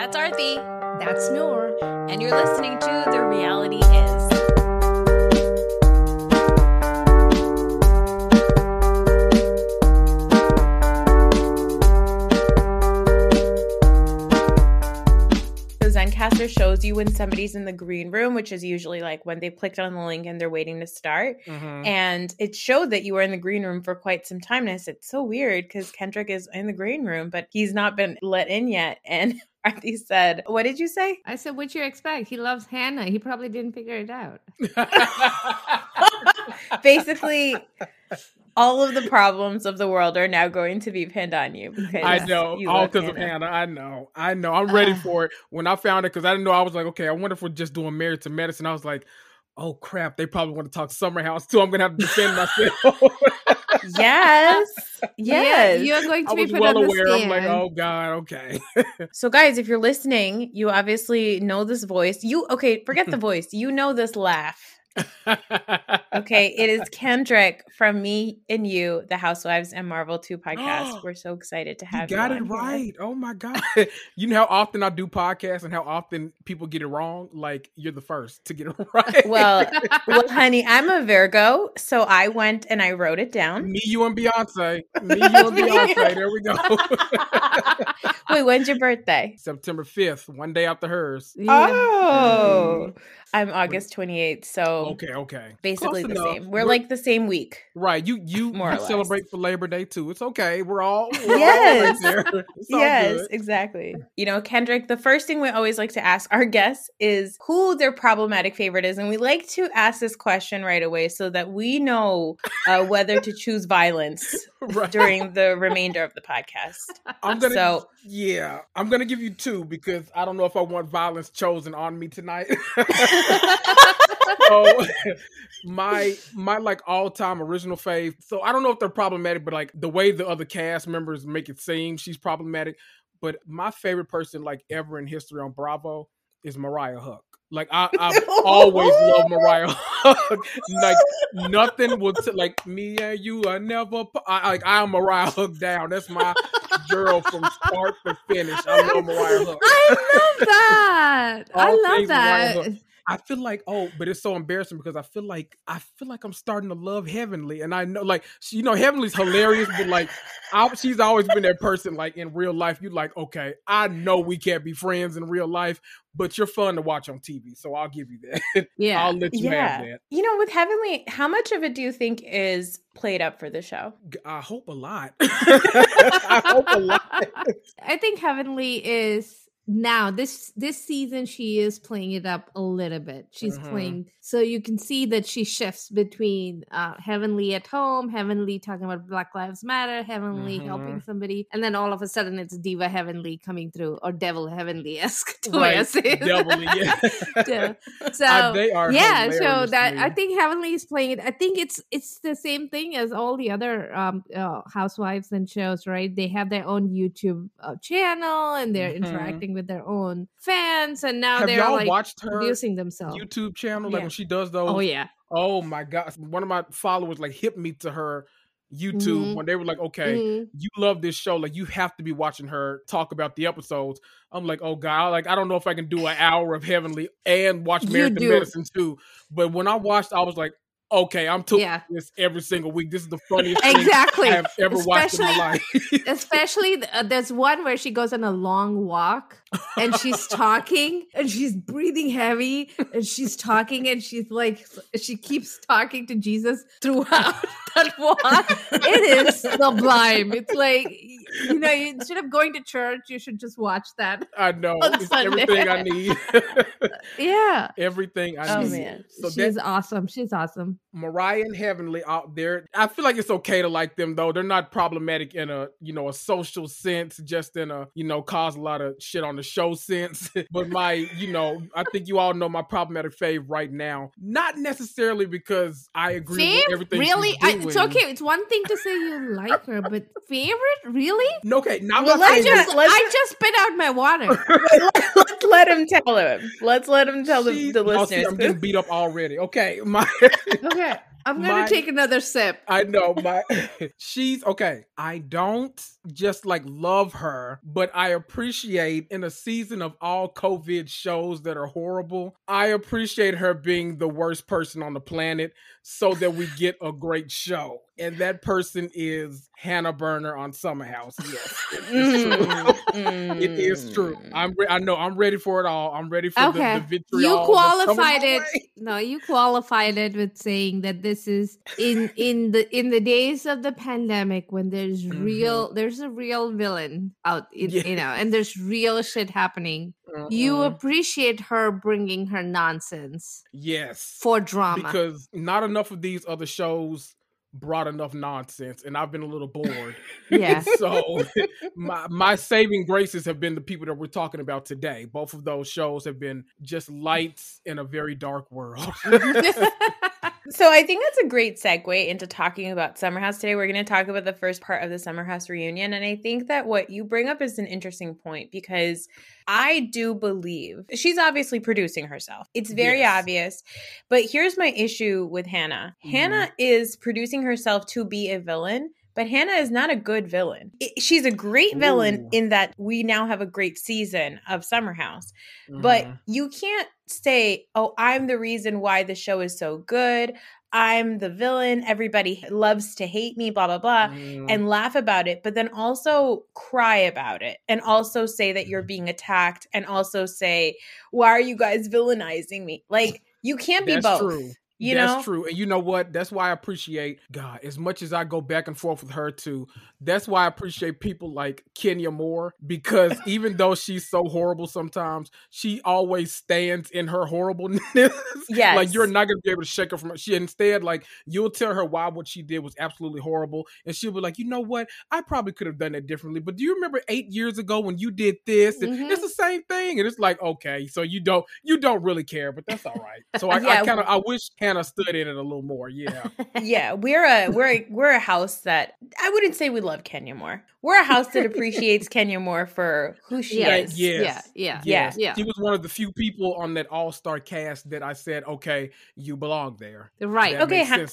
That's Arthi. That's Noor. And you're listening to The Reality Is. Zencastr shows you when somebody's in the green room, which is usually like when they've clicked on the link and they're waiting to start. Mm-hmm. And it showed that you were in the green room for quite some time. And I said, it's so weird because Kendrick is in the green room, but he's not been let in yet. And Arthi said, What did you say? I said, What'd you expect? He loves Hannah. He probably didn't figure it out. Basically, all of the problems of the world are now going to be pinned on you. I know, all because of Hannah. I know, I know. I'm ready uh, for it. When I found it, because I didn't know, I was like, okay, I wonder if we're just doing married to medicine. I was like, oh crap, they probably want to talk summer house too. I'm gonna have to defend myself. Yes, yes, you're going to I be put well on aware. The stand. I'm like, oh god, okay. so, guys, if you're listening, you obviously know this voice. You okay? Forget the voice. You know this laugh okay, it is Kendrick from me and you, the Housewives and Marvel Too podcast. We're so excited to have you. Got you it right. Here. Oh my God. you know how often I do podcasts and how often people get it wrong? Like you're the first to get it right. well, well, honey, I'm a Virgo, so I went and I wrote it down. Me, you, and Beyonce. Me, you, and Beyonce. There we go. Wait, when's your birthday? September 5th, one day after hers. Yeah. Oh. Mm. I'm August 28th, so okay, okay, basically Close the enough. same. We're, we're, like the same week, right? You you more you celebrate for Labor Day too. It's okay. We're all we're yes, all right yes, exactly. You know, Kendrick. The first thing we always like to ask our guests is who their problematic favorite is, and we like to ask this question right away so that we know uh, whether to choose violence right. during the remainder of the podcast. I'm gonna, so yeah, I'm gonna give you two because I don't know if I want violence chosen on me tonight. So my my like all time original fave. So I don't know if they're problematic, but like the way the other cast members make it seem, she's problematic. But my favorite person like ever in history on Bravo is Mariah Huq. Like I, I've always loved Mariah like nothing would t- like me and you are never. I, like I'm Mariah Huq down. That's my girl from start to finish. I love Mariah Huq. I love that. I love that. I feel like oh, but it's so embarrassing because I feel like I feel like I'm starting to love Heavenly, and I know like you know Heavenly's hilarious, but like I, she's always been that person like in real life. You like okay, I know we can't be friends in real life, but you're fun to watch on TV, so I'll give you that. Yeah, I'll let you yeah. have that. You know, with Heavenly, how much of it do you think is played up for the show? I hope a lot. I hope a lot. I think Heavenly is now this this season she is playing it up a little bit she's mm-hmm. playing so you can see that she shifts between uh heavenly at home heavenly talking about black lives matter heavenly mm-hmm. helping somebody and then all of a sudden it's diva heavenly coming through or devil heavenly-esque right. Devilly, yeah. yeah. so uh, they are yeah so that i think heavenly is playing it i think it's it's the same thing as all the other um uh, housewives and shows right they have their own youtube uh, channel and they're mm-hmm. interacting with with their own fans, and now Have they're y'all like watched her producing themselves. YouTube channel, like yeah. when she does those. Oh yeah. Oh my god! One of my followers like hit me to her YouTube mm-hmm. when they were like, "Okay, mm-hmm. you love this show, like you have to be watching her talk about the episodes." I'm like, "Oh God, like I don't know if I can do an hour of Heavenly and watch Married to Medicine too." But when I watched, I was like, okay, I'm tuning yeah. this every single week. This is the funniest exactly. I have ever especially, watched in my life. especially, uh, there's one where she goes on a long walk and she's talking and she's breathing heavy and she's talking and she's like, she keeps talking to Jesus throughout that walk. It is sublime. It's like, you know, instead of going to church, you should just watch that. I know. It's everything I need. yeah. Everything I oh, need. Man. So She's that, awesome. She's awesome. Mariah and Heavenly out there. I feel like it's okay to like them though. They're not problematic in a, you know, a social sense, just in a, you know, cause a lot of shit on the show since, but my, you know, I think you all know my problematic fave right now. Not necessarily because I agree Fave? with everything. Really? I, it's okay. It's one thing to say you like her, but favorite? Really? No, okay. Now well, I just I just spit out my water. let's let him tell him. Let's let him tell the, the listeners. See, I'm getting beat up already. Okay. My Okay. I'm gonna my, take another sip. I know my she's okay. I don't just like love her, but I appreciate in a season of all COVID shows that are horrible, I appreciate her being the worst person on the planet so that we get a great show. And that person is Hannah Berner on Summer House. Yes, mm, it is true. Mm. I'm. Re- I know. I'm ready for it all. I'm ready for okay. the, the victory. You qualified it. No, you qualified it with saying that this is in in the in the days of the pandemic when there's mm-hmm. real there's a real villain out. In, yeah. You know, and there's real shit happening. You mm-hmm. appreciate her bringing her nonsense. Yes. For drama. Because not enough of these other shows brought enough nonsense and I've been a little bored. yeah. So my my saving graces have been the people that we're talking about today. Both of those shows have been just lights in a very dark world. So I think that's a great segue into talking about Summer House today. We're going to talk about the first part of the Summer House reunion. And I think that what you bring up is an interesting point because I do believe she's obviously producing herself. It's very yes. obvious. But here's my issue with Hannah mm-hmm. Hannah is producing herself to be a villain. But Hannah is not a good villain. It, she's a great villain Ooh. in that we now have a great season of Summer House. Mm-hmm. But you can't say, oh, I'm the reason why the show is so good. I'm the villain. Everybody loves to hate me, blah, blah, blah, mm. and laugh about it, but then also cry about it and also say that you're mm-hmm. being attacked and also say, why are you guys villainizing me? Like, you can't be That's both. True. You That's know? true. And you know what? That's why I appreciate God as much as I go back and forth with her too. That's why I appreciate people like Kenya Moore because even though she's so horrible sometimes, she always stands in her horribleness. Yes. like you're not gonna be able to shake her from her. She instead like you'll tell her why what she did was absolutely horrible, and she'll be like, you know what? I probably could have done it differently. But do you remember eight years ago when you did this? And mm-hmm. it's the same thing. And it's like, okay, so you don't you don't really care, but that's all right. So I, yeah. I kind of I wish kind of stood in it a little more. Yeah. yeah, we're a we're a, we're a house that I wouldn't say we love Kenya Moore. We're a house that appreciates Kenya Moore for who she yes. is. Yes. Yeah. Yeah. Yeah. She was one of the few people on that all star cast that I said, okay, you belong there. Right. That okay. Ha-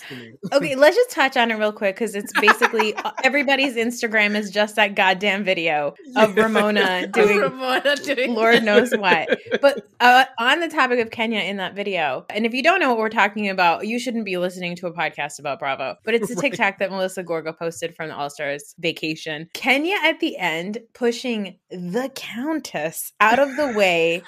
okay. Let's just touch on it real quick because it's basically uh, everybody's Instagram is just that goddamn video of Ramona doing Ramona doing Lord knows what. But uh, on the topic of Kenya in that video, and if you don't know what we're talking about, you shouldn't be listening to a podcast about Bravo. But it's a right. TikTok that Melissa Gorga posted from the All Stars vacation. Kenya at the end pushing the Countess out of the way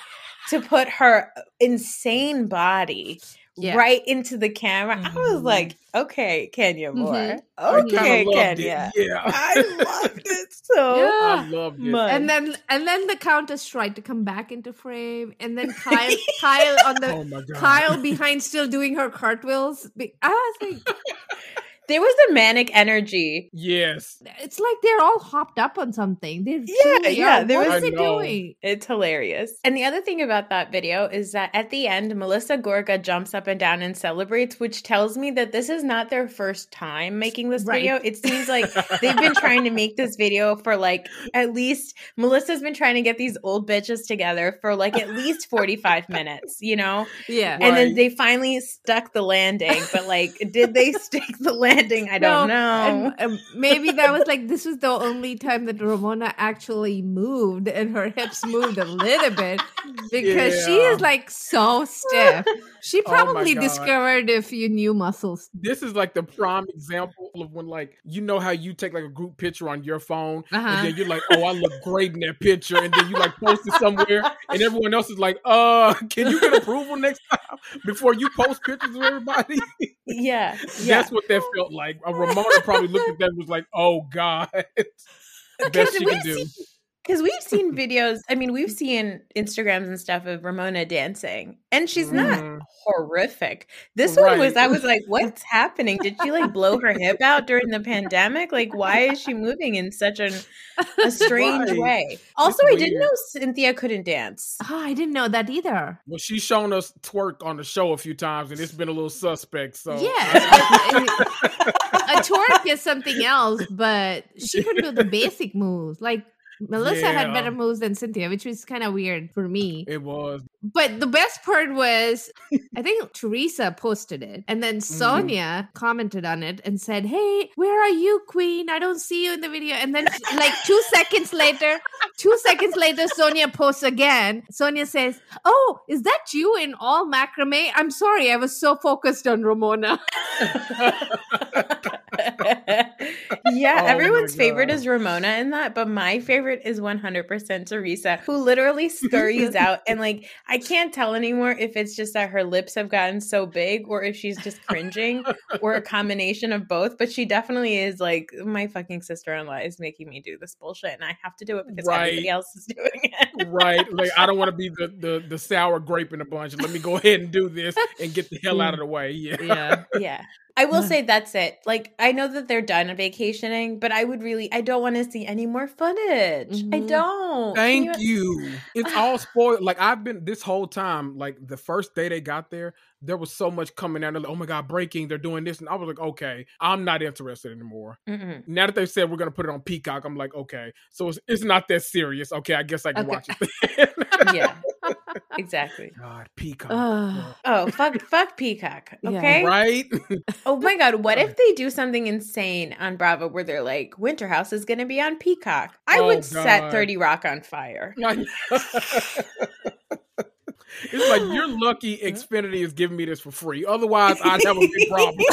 to put her insane body yeah. right into the camera. Mm-hmm. I was mm-hmm. like, okay, Kenya Moore. Mm-hmm. Okay, Kenya. It. Yeah. I loved it so yeah. I loved it. Much. And then and then the Countess tried to come back into frame. And then Kyle Kyle on the oh Kyle behind still doing her cartwheels. I was like there was a manic energy. Yes. It's like they're all hopped up on something. They're yeah, yeah. There what was, it doing? It's hilarious. And the other thing about that video is that at the end, Melissa Gorga jumps up and down and celebrates, which tells me that this is not their first time making this right. video. It seems like they've been trying to make this video for like at least Melissa's been trying to get these old bitches together for like at least 45 minutes, you know? Yeah. And right. then they finally stuck the landing, but like, did they stick the landing? I don't no, know. And, maybe that was like this was the only time that Ramona actually moved and her hips moved a little bit because yeah. she is like so stiff. She oh probably oh discovered a few new muscles. This is like the prime example of when like you know how you take like a group picture on your phone uh-huh. and then you're like, oh, I look great in that picture, and then you like post it somewhere, and everyone else is like, uh, can you get approval next time before you post pictures of everybody? Yeah, yeah. That's what that felt like. A Ramona probably looked at that and was like, oh god, best she can do. See- because we've seen videos. I mean, we've seen Instagrams and stuff of Ramona dancing, and she's not mm. horrific. This right. one was. I was like, "What's happening? Did she like blow her hip out during the pandemic? Like, why is she moving in such an, a strange right. way?" Also, I didn't know Cynthia couldn't dance. Oh, I didn't know that either. Well, she's shown us twerk on the show a few times, and it's been a little suspect. So yeah, a twerk is something else, but she couldn't do the basic moves like Melissa yeah. had better moves than Cynthia, which was kind of weird for me. It was. But the best part was, I think Teresa posted it, and then mm-hmm. Sonja mm-hmm. commented on it and said, "Hey, where are you, Queen? I don't see you in the video." And then, like two seconds later, two seconds later, Sonja posts again. Sonja says, "Oh, is that you in all macrame?" I'm sorry, I was so focused on Ramona. yeah, oh everyone's favorite is Ramona in that, but my favorite is 100% Teresa, who literally scurries out and like I can't tell anymore if it's just that her lips have gotten so big or if she's just cringing or a combination of both, but she definitely is like my fucking sister-in-law is making me do this bullshit and I have to do it because right. everybody else is doing it. right. Like I don't want to be the, the the sour grape in the bunch. Let me go ahead and do this and get the hell out of mm. the way. Yeah. Yeah. Yeah. I will say that's it. Like I know that they're done vacationing, but I would really I don't want to see any more footage. Mm-hmm. I don't. Thank you, you. It's all spoiled. Like I've been this whole time, like the first day they got there, there was so much coming out. Like, oh my god, breaking! They're doing this, and I was like, okay, I'm not interested anymore. Mm-mm. Now that they said we're gonna put it on Peacock, I'm like, okay, so it's, it's not that serious. Okay, I guess I can okay. watch it. yeah, exactly. God, Peacock. Uh, oh, fuck, fuck Peacock. Okay, yeah. right. oh my god, what if they do something insane on Bravo where they're like, Winter House is going to be on Peacock? I oh, would god. set Thirty Rock on fire. It's like you're lucky Xfinity is giving me this for free. Otherwise, I'd have a big problem.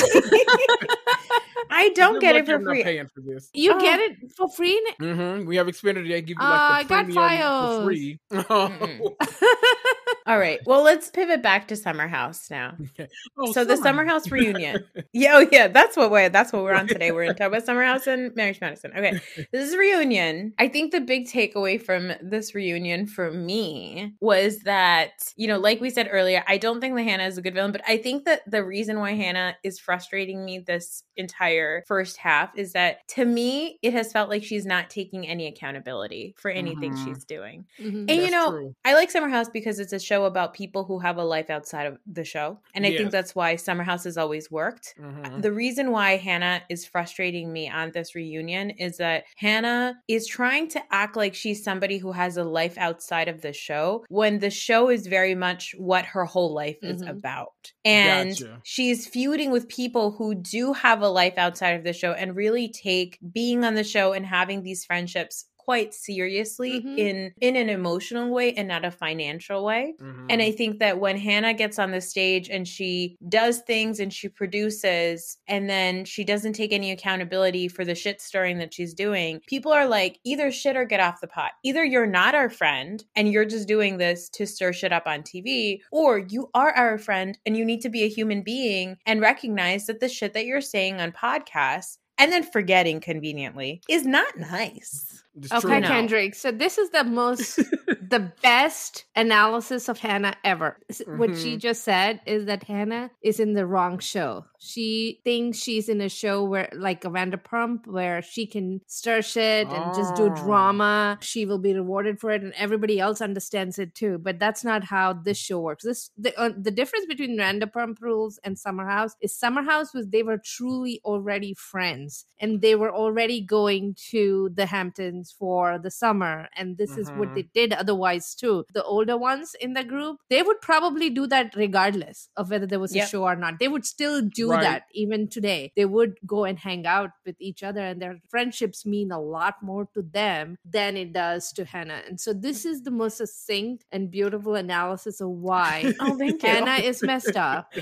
I don't get it for free. paying for this. You oh. get it for free? Mm-hmm. We have Xfinity. They give you like the uh, premium for free. All right. Well, let's pivot back to Summer House now. Okay. Oh, so summer. the Summer House reunion. yeah, oh yeah, that's what we're that's what we're on today. We're in talk about Summer House and Marriage Medicine. Okay. This is reunion. I think the big takeaway from this reunion for me was that, you know, like we said earlier, I don't think that Hannah is a good villain, but I think that the reason why Hannah is frustrating me this entire first half is that to me, it has felt like she's not taking any accountability for anything mm-hmm. she's doing. Mm-hmm. And that's you know, true. I like Summer House because it's a show show about people who have a life outside of the show. And I yeah. think that's why Summer House has always worked. Mm-hmm. The reason why Hannah is frustrating me on this reunion is that Hannah is trying to act like she's somebody who has a life outside of the show when the show is very much what her whole life is mm-hmm. about. And gotcha. she's feuding with people who do have a life outside of the show and really take being on the show and having these friendships quite seriously mm-hmm. in in an emotional way and not a financial way. Mm-hmm. And I think that when Hannah gets on the stage and she does things and she produces and then she doesn't take any accountability for the shit stirring that she's doing, people are like either shit or get off the pot. Either you're not our friend and you're just doing this to stir shit up on TV, or you are our friend and you need to be a human being and recognize that the shit that you're saying on podcasts and then forgetting conveniently is not nice. It's okay, Kendrick. So this is the most, the best analysis of Hannah ever. Mm-hmm. What she mm-hmm. just said is that Hannah is in the wrong show. She thinks she's in a show where, like a Vanderpump, where she can stir shit and oh. just do oh. drama. She will be rewarded for it, and everybody else understands it too. But that's not how this show works. This the uh, the difference between Vanderpump Rules and Summer House is Summer House was they were truly already friends, and they were already going to the Hamptons for the summer and this mm-hmm. is what they mm-hmm. did otherwise too the older ones in the group they would probably do that regardless of whether there was yep. a show or not they would still do right. that even today they would go and hang out with each other and their friendships mean a lot more to them than it does to hannah and so this is the most succinct and beautiful analysis of why oh, hannah is messed up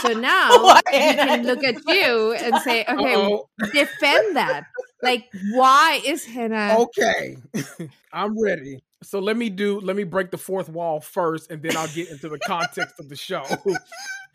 so now we can look at you and say okay Uh-oh. defend that like, why is Hannah? Okay, I'm ready. So let me do. Let me break the fourth wall first, and then I'll get into the context of the show.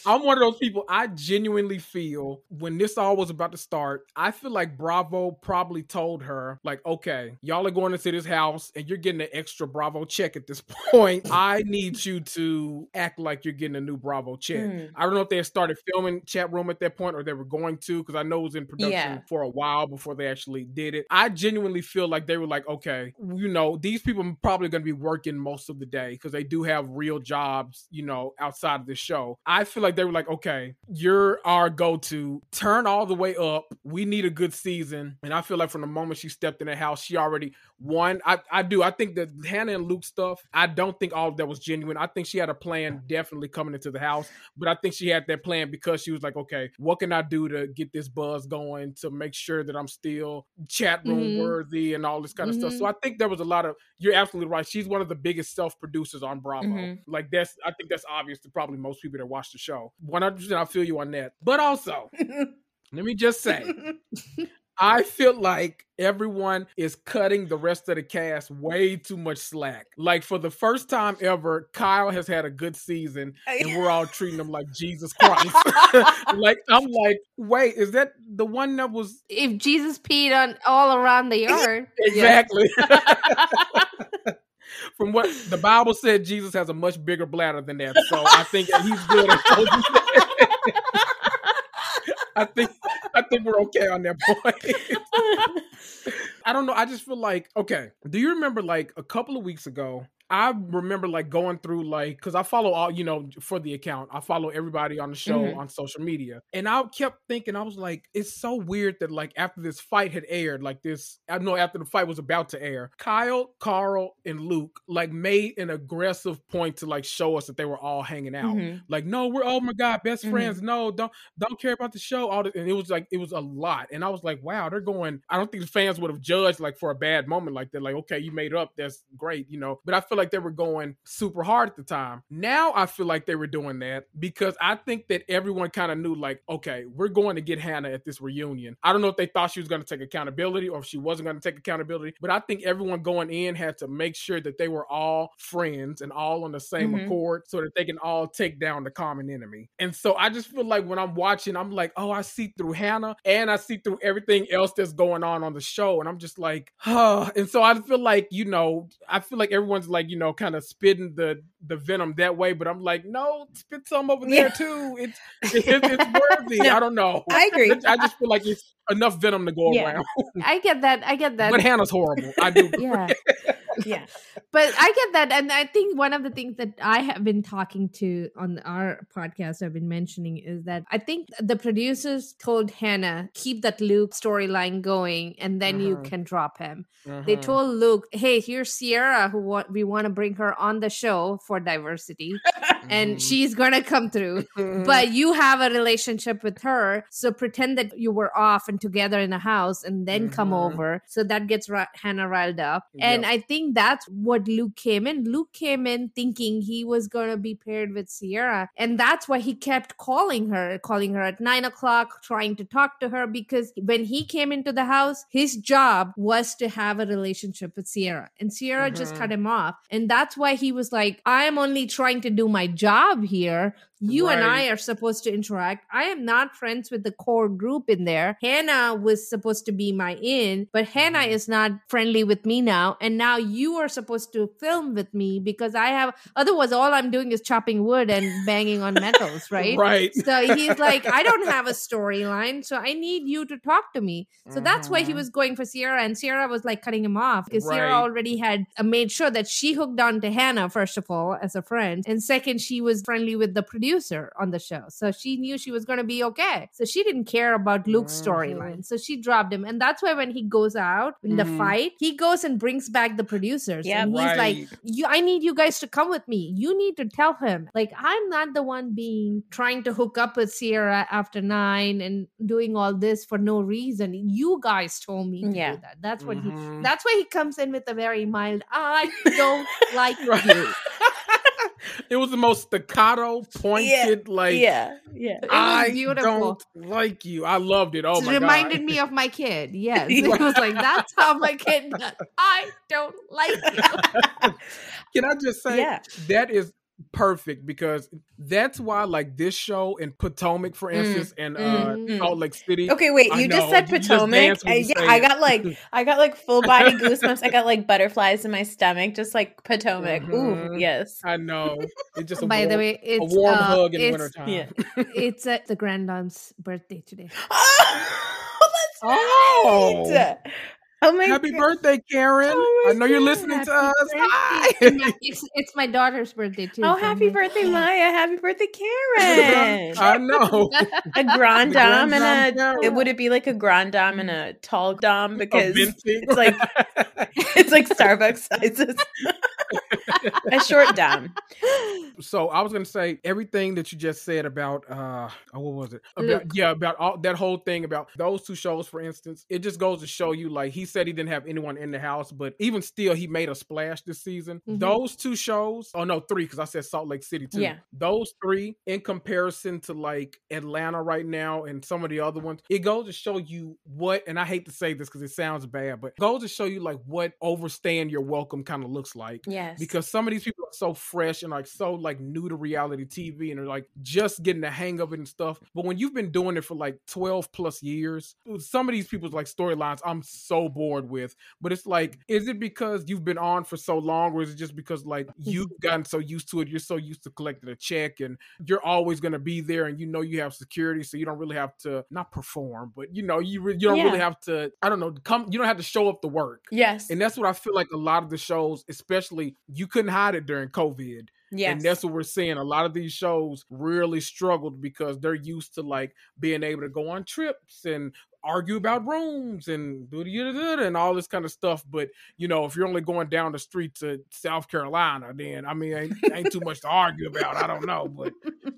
I'm one of those people. I genuinely feel when this all was about to start, I feel like Bravo probably told her, like, okay, y'all are going into this house and you're getting an extra Bravo check at this point. I need you to act like you're getting a new Bravo check. Mm. I don't know if they had started filming chat room at that point or they were going to, because I know it was in production yeah. for a while before they actually did it. I genuinely feel like they were like, okay, you know, these people are probably going to be working most of the day because they do have real jobs, you know, outside of the show. I feel like like they were like, okay, you're our go-to. Turn all the way up. We need a good season. And I feel like from the moment she stepped in the house, she already won. I, I do. I think the Hannah and Luke stuff, I don't think all of that was genuine. I think she had a plan definitely coming into the house, but I think she had that plan because she was like, okay, what can I do to get this buzz going to make sure that I'm still chat room mm-hmm. worthy and all this kind of mm-hmm. stuff. So mm-hmm. I think there was a lot of you're absolutely right. She's one of the biggest self producers on Bravo. Mm-hmm. Like that's I think that's obvious to probably most people that watch the show. 100 I feel you on that. But also, let me just say, I feel like everyone is cutting the rest of the cast way too much slack. Like for the first time ever, Kyle has had a good season, and we're all treating him like Jesus Christ. like I'm like, wait, is that the one that was? If Jesus peed on all around the yard, exactly. From what the Bible said, Jesus has a much bigger bladder than that, so I think he's good. I think I think we're okay on that point. I don't know. I just feel like okay. Do you remember like a couple of weeks ago? I remember like going through like because I follow all you know for the account. I follow everybody on the show mm-hmm. on social media, and I kept thinking I was like, it's so weird that like after this fight had aired, like this, I know after the fight was about to air, Kyle, Carl, and Luke like made an aggressive point to like show us that they were all hanging out. Mm-hmm. Like, no, we're oh my god, best mm-hmm. friends. No, don't don't care about the show. All this, and it was like it was a lot, and I was like, wow, they're going. I don't think the fans would have judged like for a bad moment like that. Like, okay, you made up, that's great, you know. But I feel like they were going super hard at the time. Now I feel like they were doing that because I think that everyone kind of knew, like, okay, we're going to get Hannah at this reunion. I don't know if they thought she was going to take accountability or if she wasn't going to take accountability, but I think everyone going in had to make sure that they were all friends and all on the same mm-hmm. accord so that they can all take down the common enemy. And so I just feel like when I'm watching, I'm like, oh, I see through Hannah and I see through everything else that's going on on the show. And I'm just like, oh. And so I feel like, you know, I feel like everyone's like, you know, kind of spitting the the venom that way, but I'm like, no, spit some over there too. It's it's, it's worthy. no, I don't know. I agree. I just feel like it's enough venom to go yeah. around. I get that. I get that. But Hannah's horrible. I do. yeah. yeah. But I get that. And I think one of the things that I have been talking to on our podcast, I've been mentioning is that I think the producers told Hannah, keep that Luke storyline going and then uh-huh. you can drop him. Uh-huh. They told Luke, hey, here's Ciara, who wa- we want to bring her on the show for diversity. and mm-hmm. she's going to come through. but you have a relationship with her. So pretend that you were off and together in a house and then mm-hmm. come over. So that gets Hannah riled up. Yep. And I think that's what Luke came in. Luke came in thinking he was going to be paired with Ciara. And that's why he kept calling her, calling her at nine o'clock, trying to talk to her because when he came into the house, his job was to have a relationship with Ciara. And Ciara mm-hmm. just cut him off. And that's why he was like, I am only trying to do my job here you right. and I are supposed to interact. I am not friends with the core group in there. Hannah was supposed to be my in, but Hannah mm-hmm. is not friendly with me now. And now you are supposed to film with me because I have, otherwise, all I'm doing is chopping wood and banging on metals, right? right. So he's like, I don't have a storyline. So I need you to talk to me. So mm-hmm. that's why he mm-hmm. was going for Ciara. And Ciara was like cutting him off because right. Ciara already had uh, made sure that she hooked on to Hannah, first of all, as a friend. And second, she was friendly with the producer on the show. So she knew she was going to be okay. So she didn't care about Luke's mm-hmm. Storyline. So she dropped him. And that's why when he goes out in mm-hmm. the fight, he goes and brings back the producers. Yeah, and he's right. like, "You I need you guys to come with me. You need to tell him. Like, I'm not the one being trying to hook up with Ciara after nine and doing all this for no reason. You guys told me to yeah. do that. That's what mm-hmm. he that's why he comes in with a very mild, I don't like you. it was the most staccato, pointed, yeah, like yeah, yeah. I don't like you. I loved it. Oh it my reminded God. me of my kid. Yes, it was like that's how my kid. Does. I don't like you. Can I just say yeah. that is perfect because that's why like this show in Potomac, for mm, instance, mm, and uh mm, Salt Lake City. Okay, wait, you just said Potomac. Just I, yeah, I got like I got like full body goosebumps. I got like butterflies in my stomach, just like Potomac. Mm-hmm. Ooh, yes. I know. It's just by warm, the way, it's a warm uh, hug in wintertime. Yeah. it's uh, the granddaughter's birthday today. oh, that's oh. right. Oh my Happy God. birthday, Karen. Oh I know God. you're listening happy to us. Hi. It's, it's, my daughter's birthday too. Oh, happy birthday, Maya. Happy birthday, Karen. I know. a grand dame and a it would it be like a grand dame and a tall dame because it's like it's like Starbucks sizes. a short dame. So I was gonna say everything that you just said about uh oh, what was it? About, yeah, about all that whole thing about those two shows, for instance. It just goes to show you like he said he didn't have anyone in the house, but even still he made a splash this season. Mm-hmm. Those two shows, oh no, three, because I said Salt Lake City too. Yeah. Those three in comparison to like Atlanta right now and some of the other ones, it goes to show you what, and I hate to say this because it sounds bad, but goes to show you like what overstaying your welcome kind of looks like. Yes. Because some of these people are so fresh and like so like new to reality TV and are like just getting the hang of it and stuff. But when you've been doing it for like 12 plus years, some of these people's like storylines I'm so bored with. But it's like, is it because you've been on for so long, or is it just because like you've gotten so used to it? You're so used to collecting a check and you're always gonna be there and you know you have security, so you don't really have to not perform, but you know, you re- you don't yeah. really have to, I don't know, come you don't have to show up the work. Yes. And that's what I feel like a lot of the shows, especially you couldn't hide it during COVID. Yes. And that's what we're seeing. A lot of these shows really struggled because they're used to like being able to go on trips and argue about rooms and and all this kind of stuff. But you know, if you're only going down the street to South Carolina, then I mean, ain't, ain't too much to argue about. I don't know, but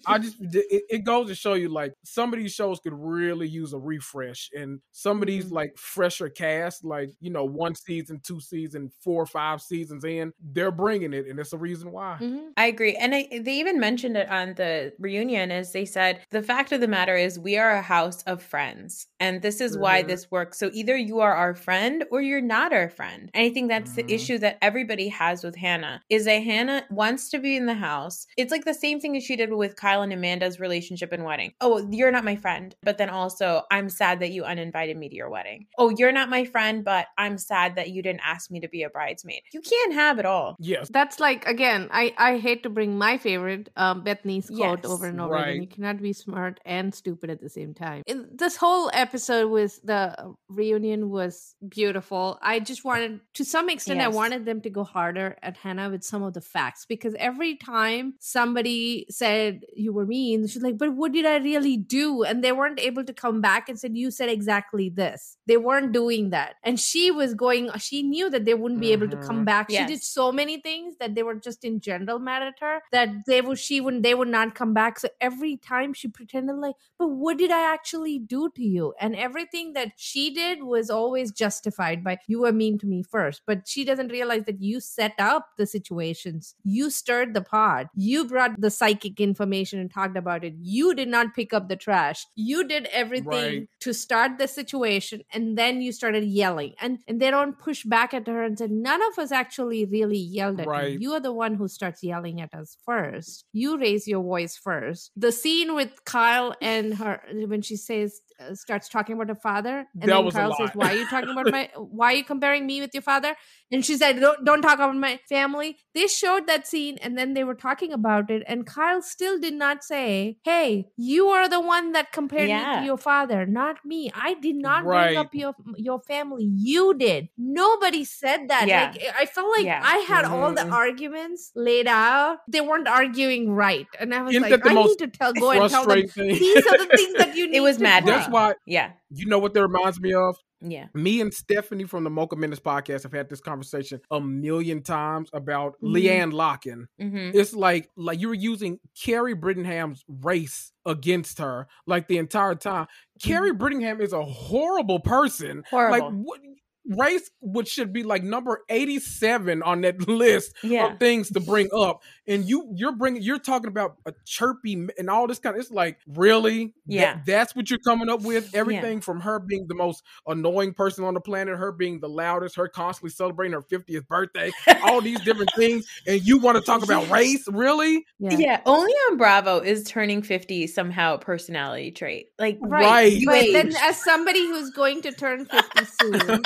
I just it, it, goes to show you like some of these shows could really use a refresh, and some of these mm-hmm. like fresher cast, like you know, one season, two season, four or five seasons in, they're bringing it, and it's a reason why. Mm-hmm. I agree, and I, they even mentioned it on the reunion, as they said the fact of the matter is we are a house of friends, and this this is mm-hmm. why this works. So either you are our friend or you're not our friend. And I think that's mm-hmm. the issue that everybody has with Hannah is that Hannah wants to be in the house. It's like the same thing as she did with Kyle and Amanda's relationship and wedding. Oh, you're not my friend, but then also I'm sad that you uninvited me to your wedding. Oh, you're not my friend, but I'm sad that you didn't ask me to be a bridesmaid. You can't have it all. Yes. That's like again, I I hate to bring my favorite um Bethany's quote yes. over and over right. again. You cannot be smart and stupid at the same time. In this whole episode episode was the reunion was beautiful. I just wanted, to some extent, yes. I wanted them to go harder at Hannah with some of the facts because every time somebody said you were mean, she's like, "But what did I really do?" And they weren't able to come back and said, "You said exactly this." They weren't doing that, and she was going. She knew that they wouldn't be mm-hmm. able to come mm-hmm. back. Yes. She did so many things that they were just in general mad at her that they would she would they would not come back. So every time she pretended like, "But what did I actually do to you?" And everything that she did was always justified by you were mean to me first. But she doesn't realize that you set up the situations. You stirred the pot. You brought the psychic information and talked about it. You did not pick up the trash. You did everything right. to start the situation and then you started yelling. And and they don't push back at her and say, none of us actually really yelled at right. you. You are the one who starts yelling at us first. You raise your voice first. The scene with Kyle and her when she says uh, starts talking about her father, and that then Carl says, "Why are you talking about my? Why are you comparing me with your father?" And she said, don't, "Don't talk about my family." They showed that scene, and then they were talking about it, and Kyle still did not say, "Hey, you are the one that compared yeah. me to your father, not me. I did not right. bring up your your family. You did. Nobody said that. Yeah. Like I felt like yeah. I had mm-hmm. all the mm-hmm. arguments laid out. They weren't arguing right, and I was Isn't like, I need to tell go and tell them these are the things that you need. It was mad. That's why. Yeah. You know what that reminds me of? Yeah. Me and Stephanie from the Mocha Minutes podcast have had this conversation a million times about mm-hmm. LeeAnne Locken. Mm-hmm. It's like like you were using Kary Brittingham's race against her like the entire time. Mm-hmm. Kary Brittingham is a horrible person. Horrible. Like what race which should be like number 87 on that list yeah. of things to bring up and you you're bringing you're talking about a chirpy and all this kind of it's like really? Yeah. that, that's what you're coming up with? Everything yeah. from her being the most annoying person on the planet her being the loudest her constantly celebrating her 50th birthday all these different things and you want to talk about race? Really? Yeah. yeah only on bravo is turning 50 somehow a personality trait. Like right, right. but then as somebody who's going to turn 50 soon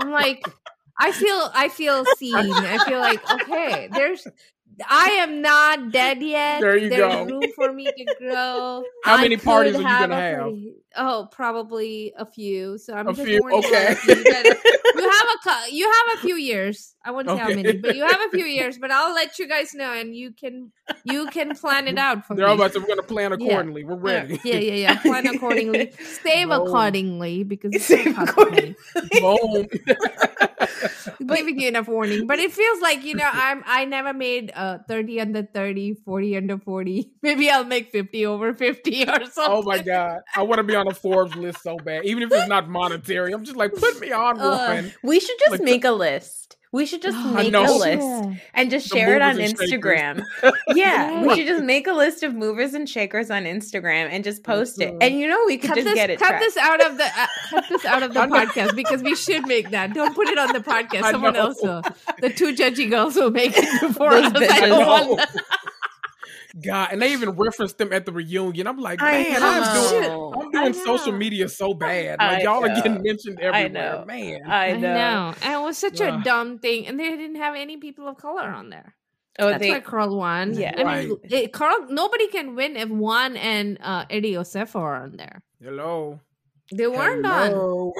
i'm like I feel I feel seen. I feel like okay, there's I am not dead yet. There you There's go. room for me to grow. How I many parties are you gonna have? Oh, probably a few. So I'm A just few, warning okay. you. You have a you have a few years. I won't say how many, but you have a few years. But I'll let you guys know, and you can you can plan it out for They're all me. about to, we're gonna plan accordingly. We're ready. Yeah, yeah, yeah. Plan accordingly. Save Boom. accordingly because it's Save accordingly. Boom. giving you enough warning. But it feels like, you know, I'm I never made uh 30 under 30, 40 under 40. Maybe I'll make 50 over 50 or something. oh my god. I want to be on a Forbes list so bad. Even if it's not monetary. I'm just like, put me on Uh, one. We should just Like- make a list. We should just make a list Yeah. and just The share it on movers and shakers. Instagram. yeah, we should just make a list of movers and shakers on Instagram and just post it. And you know, we could Cut just this, get it. cut tracked. this out of the uh, cut this out of the podcast because we should make that. Don't put it on the podcast. Someone else will. The two judgy girls will make it before Those us. I don't I want know. God, and they even referenced them at the reunion. I'm like, I man, I'm doing. I'm doing social media so bad. I Like y'all are getting know. mentioned I everywhere. know. Man. I I know. know. And it was such a dumb thing. And they didn't have any people of color on there. Oh, That's they. why Carl won. Yeah. I Right. mean, it, Carl. Nobody can win if Juan and uh, Eddie Osefo are on there. Hello. They weren't on. Hello.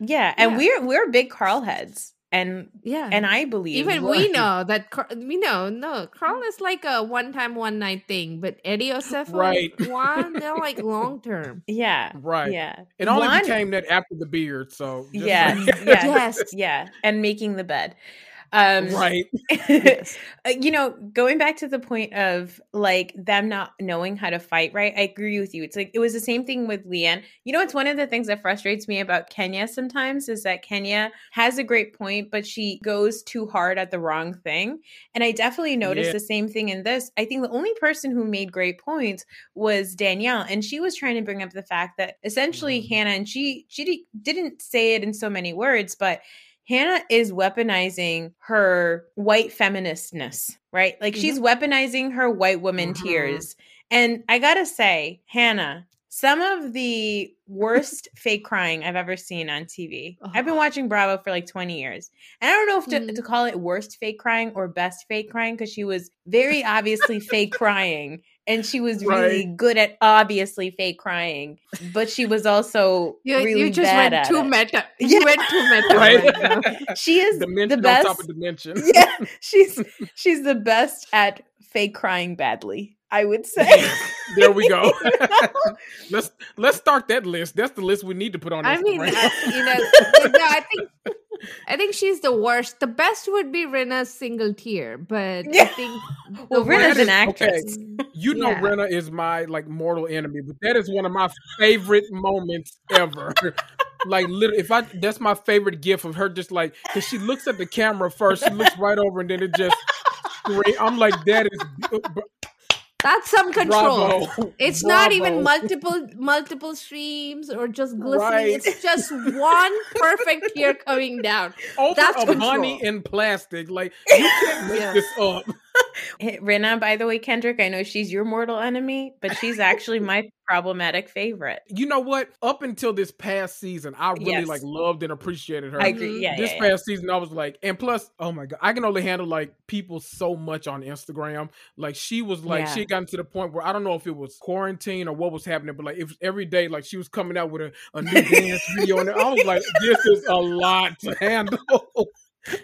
Yeah, and Yeah. we're we're big Carl heads, and Yeah, and I believe even Right. we know that Car- we know no Carl is like a one time one night thing, but Eddie Osefo Right. and Juan they're like long term. yeah, Right. yeah, It only Juan- became that after the beard, so just yeah, like- yeah, Yes. yeah, and making the bed. Um, right. Uh, you know, going back to the point of like them not knowing how to fight, right? I agree with you. It's like it was the same thing with LeeAnne. You know, it's one of the things that frustrates me about Kenya sometimes is that Kenya has a great point, but she goes too hard at the wrong thing. And I definitely noticed Yeah. the same thing in this. I think the only person who made great points was Danielle, and she was trying to bring up the fact that essentially Mhm. Hannah and she she didn't say it in so many words, but Hannah is weaponizing her white feministness, right? Like she's weaponizing her white woman Mhm. tears. And I gotta say, Hannah, some of the worst fake crying I've ever seen on TV. I've been watching Bravo for like 20 years. And I don't know if to, Mhm. to call it worst fake crying or best fake crying because she was very obviously fake crying. And she was really Right. good at obviously fake crying, but she was also You, really you just bad went at too it. meta. Yeah. You went too meta Right. right. She is dimension the on best. top of dimension. yeah, she's she's the best at fake crying badly. I would say. there we go. let's let's start that list. That's the list we need to put on. I mean, Instagram. I, you know, no, I think I think she's the worst. The best would be Rinna's single tear, but I think well, the Rinna's an is- okay. actress. You know, Yeah. Rinna is my like mortal enemy, but that is one of my favorite moments ever. like, literally, if I that's my favorite gif of her, just like because she looks at the camera first, she looks right over, and then it just. scream- I'm like, that is uh, that's some control. bravo. It's not even multiple multiple streams or just glistening. Right. It's just one perfect tear coming down. over That's a control. bunny in plastic. Like you can't make Yeah. this up. Hey, Rinna, by the way, Kendrick, I know she's your mortal enemy, but she's actually my problematic favorite. You know what? Up until this past season, I really Yes. like loved and appreciated her. I agree. Mm-hmm. Yeah, this yeah, yeah. past season, I was like, and plus, oh my god, I can only handle like people so much on Instagram. Like she was like, Yeah. she had gotten to the point where I don't know if it was quarantine or what was happening, but like it was every day, like she was coming out with a, a new dance video, and I was like, this is a lot to handle.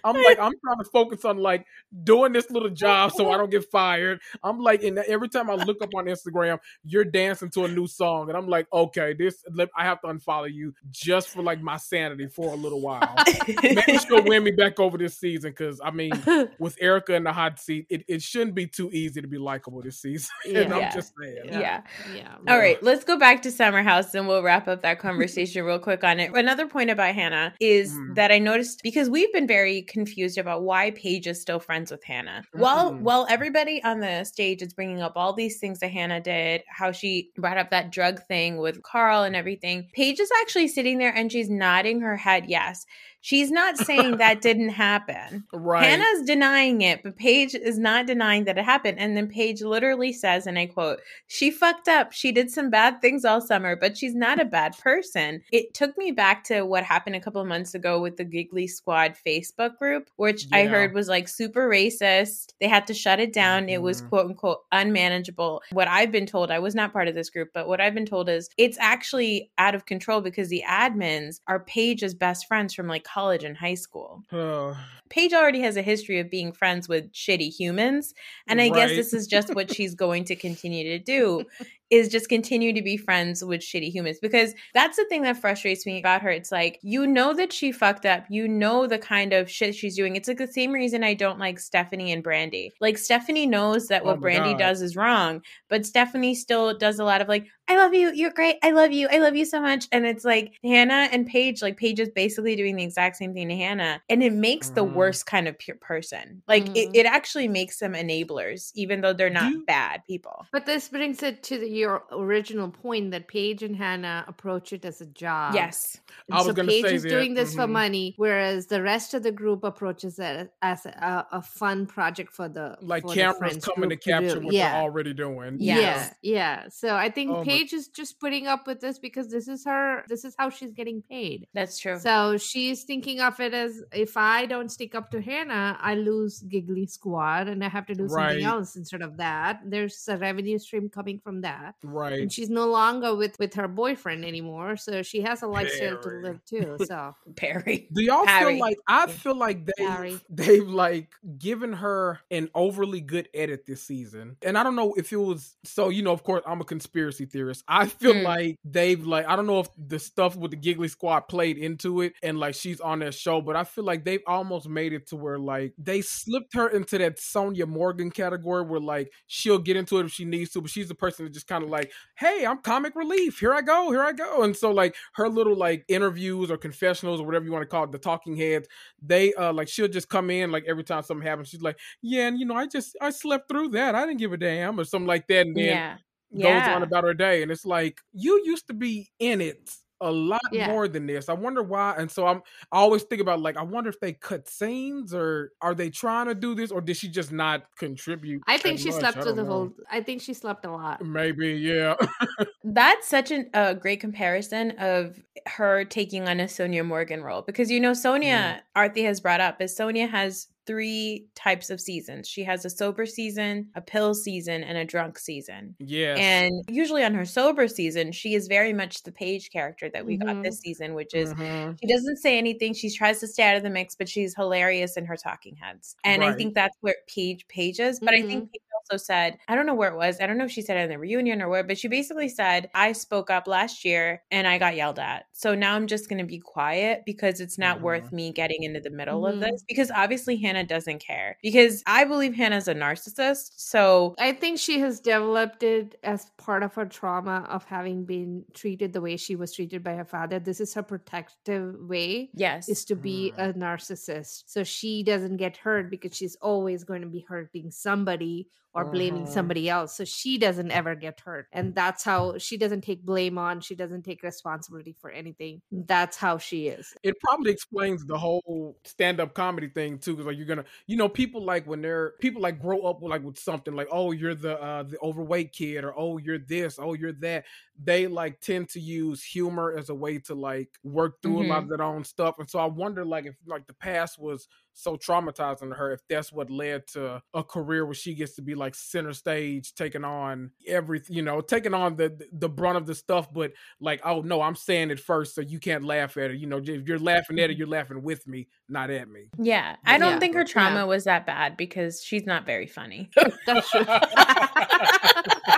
I'm like, I'm trying to focus on like doing this little job so I don't get fired. I'm like, and every time I look up on Instagram, you're dancing to a new song, and I'm like, okay, this let- I have to unfollow you just for like my sanity for a little while. Maybe she'll win me back over this season because I mean, with Erika in the hot seat, it, it shouldn't be too easy to be likable this season. and I'm Yeah. just saying. yeah. Yeah. All right, let's go back to Summer House and we'll wrap up that conversation real quick on it. Another point about Hannah is Mm. that I noticed because we've been very confused about why Paige is still friends with Hannah. While Mm. while everybody on the stage is bringing up all these things that Hannah did, how she brought up that drug thing with Carl and everything, Paige is actually sitting there and she's nodding her head yes. She's not saying that didn't happen. Right. Hannah's denying it, but Paige is not denying that it happened. And then Paige literally says, and I quote, she fucked up. She did some bad things all summer, but she's not a bad person. It took me back to what happened a couple of months ago with the Giggly Squad Facebook group, which I heard was like super racist. They had to shut it down. It was Mhm. quote unquote unmanageable. What I've been told, I was not part of this group, but what I've been told is it's actually out of control because the admins are Paige's best friends from like college and high school. Uh, Paige already has a history of being friends with shitty humans. And I guess this is just what she's going to continue to do is just continue to be friends with shitty humans because that's the thing that frustrates me about her. It's like you know that she fucked up. You know the kind of shit she's doing. It's like the same reason I don't like Stephanie and Brandi. Like Stephanie knows that Oh what Brandi God. does is wrong, but Stephanie still does a lot of like, I love you. You're great. I love you. I love you so much. And it's like Hannah and Paige, like Paige is basically doing the exact same thing to Hannah. And it makes the Mhm. worst kind of pure person. Like it, Mhm. it actually makes them enablers, even though they're not you- bad people. But this brings it to the, your original point that Paige and Hannah approach it as a job. yes. And I was so gonna Paige say is that, doing this for mhm. money, whereas the rest of the group approaches it as a, a fun project for the like for cameras friends coming to capture do. what yeah. they're already doing. Yes. Yeah, yeah. So I think Oh my- Paige is just putting up with this because this is her. This is how she's getting paid. That's true. So she's thinking of it as if I don't stick up to Hannah, I lose Giggly Squad and I have to do Right. something else instead of that. There's a revenue stream coming from that. Right. And she's no longer with with her boyfriend anymore, so she has a lifestyle to live too. So Perry. Do y'all Harry. feel like I feel like they Harry. they've like given her an overly good edit this season. And I don't know if it was so you know, of course I'm a conspiracy theorist. I feel Mm. like they've like I don't know if the stuff with the Giggly Squad played into it and like she's on that show, but I feel like they've almost made it to where like they slipped her into that Sonja Morgan category where like she'll get into it if she needs to, but she's the person that just kind of like, hey, I'm comic relief. Here I go, here I go. And so like her little like interviews or confessionals or whatever you want to call it, the talking heads, they uh like she'll just come in like every time something happens, she's like, Yeah, and you know, I just I slept through that. I didn't give a damn or something like that. And then Yeah. Goes on about her day. And it's like, you used to be in it a lot Yeah. more than this. I wonder why. And so I'm I always think about like I wonder if they cut scenes or are they trying to do this or did she just not contribute? I think she much? slept I through the know. whole. I think she slept a lot. Maybe, yeah. That's such an, a great comparison of her taking on a Sonja Morgan role because you know mm-hmm. Sonja Arthi has brought up is Sonja has three types of seasons. She has a sober season, a pill season, and a drunk season. Yeah. And usually on her sober season, she is very much the Paige character that we got Mhm. this season, which is Mhm. she doesn't say anything. She tries to stay out of the mix, but she's hilarious in her talking heads. And I think that's where Paige Paige is. But I think Paige also said, I don't know where it was. I don't know if she said it in the reunion or where, but she basically said, I spoke up last year and I got yelled at. So now I'm just gonna be quiet because it's not Mhm. worth me getting into the middle of Mhm. this. Because obviously Hannah doesn't care. Because I believe Hannah's a narcissist. So I think she has developed it as part of her trauma of having been treated the way she was treated by her father. This is her protective way. yes. Is to be Mm. a narcissist. So she doesn't get hurt because she's always going to be hurting somebody or blaming Mhm. somebody else. So she doesn't ever get hurt. And that's how she doesn't take blame on, she doesn't take responsibility for anything. That's how she is. it probably explains the whole stand-up comedy thing too because like you're gonna you know people like when they're people like grow up with like with something like oh you're the uh the overweight kid or oh you're this oh you're that they like tend to use humor as a way to like work through a lot mm-hmm. of their own stuff and so i wonder like if like the past was so traumatizing to her if that's what led to a career where she gets to be like center stage taking on everything you know taking on the the brunt of the stuff but like oh no i'm saying it first so you can't laugh at it you know if you're laughing at it mm-hmm. you're laughing with me not at me yeah. I don't Yeah. think her Yeah. trauma was that bad because she's not very funny. That's true.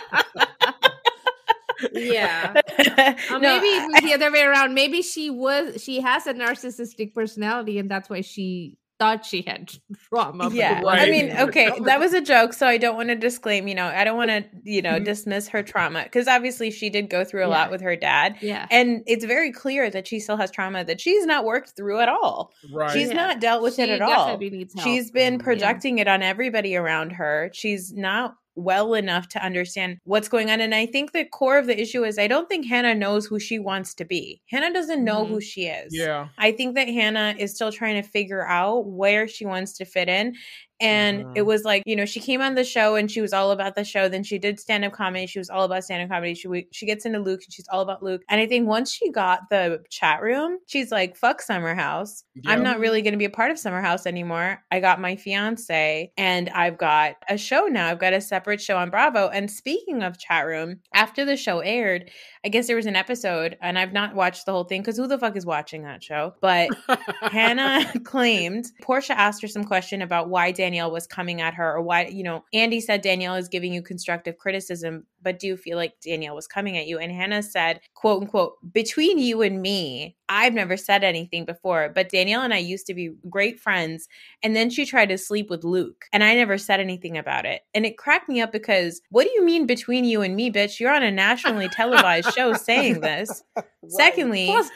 yeah. Or No, maybe it I- was the other way around. Maybe she was she has a narcissistic personality and that's why she thought she had trauma. yeah wasn't. i mean okay that was a joke so i don't want to disclaim you know i don't want to you know Mhm. dismiss her trauma because obviously she did go through a Yeah. lot with her dad Yeah. and it's very clear that she still has trauma that she's not worked through at all right she's Yeah. not dealt with it at all definitely needs help. she's been Mhm. projecting it on everybody around her she's not well enough to understand what's going on. And I think the core of the issue is I don't think Hannah knows who she wants to be. Hannah doesn't know mm-hmm. who she is. Yeah. I think that Hannah is still trying to figure out where she wants to fit in. And it mm-hmm. was like, you know, she came on the show and she was all about the show. Then she did stand up comedy. She was all about stand up comedy. She she gets into Luke and she's all about Luke. And I think once she got the chat room, she's like, fuck Summer House. I'm not really going to be a part of Summer House anymore. I got my fiance and I've got a show now. I've got a separate show on Bravo. And speaking of chat room, after the show aired, I guess there was an episode, and I've not watched the whole thing because who the fuck is watching that show? But Hannah claimed Porsha asked her some question about why Danielle was coming at her, or why, you know, Andy said Danielle is giving you constructive criticism, but do you feel like Danielle was coming at you? And Hannah said, quote unquote, between you and me, I've never said anything before, but Danielle and I used to be great friends. And then she tried to sleep with Luke, and I never said anything about it. And it cracked me up because what do you mean between you and me, bitch? You're on a nationally televised show saying this. right. Secondly, Plus,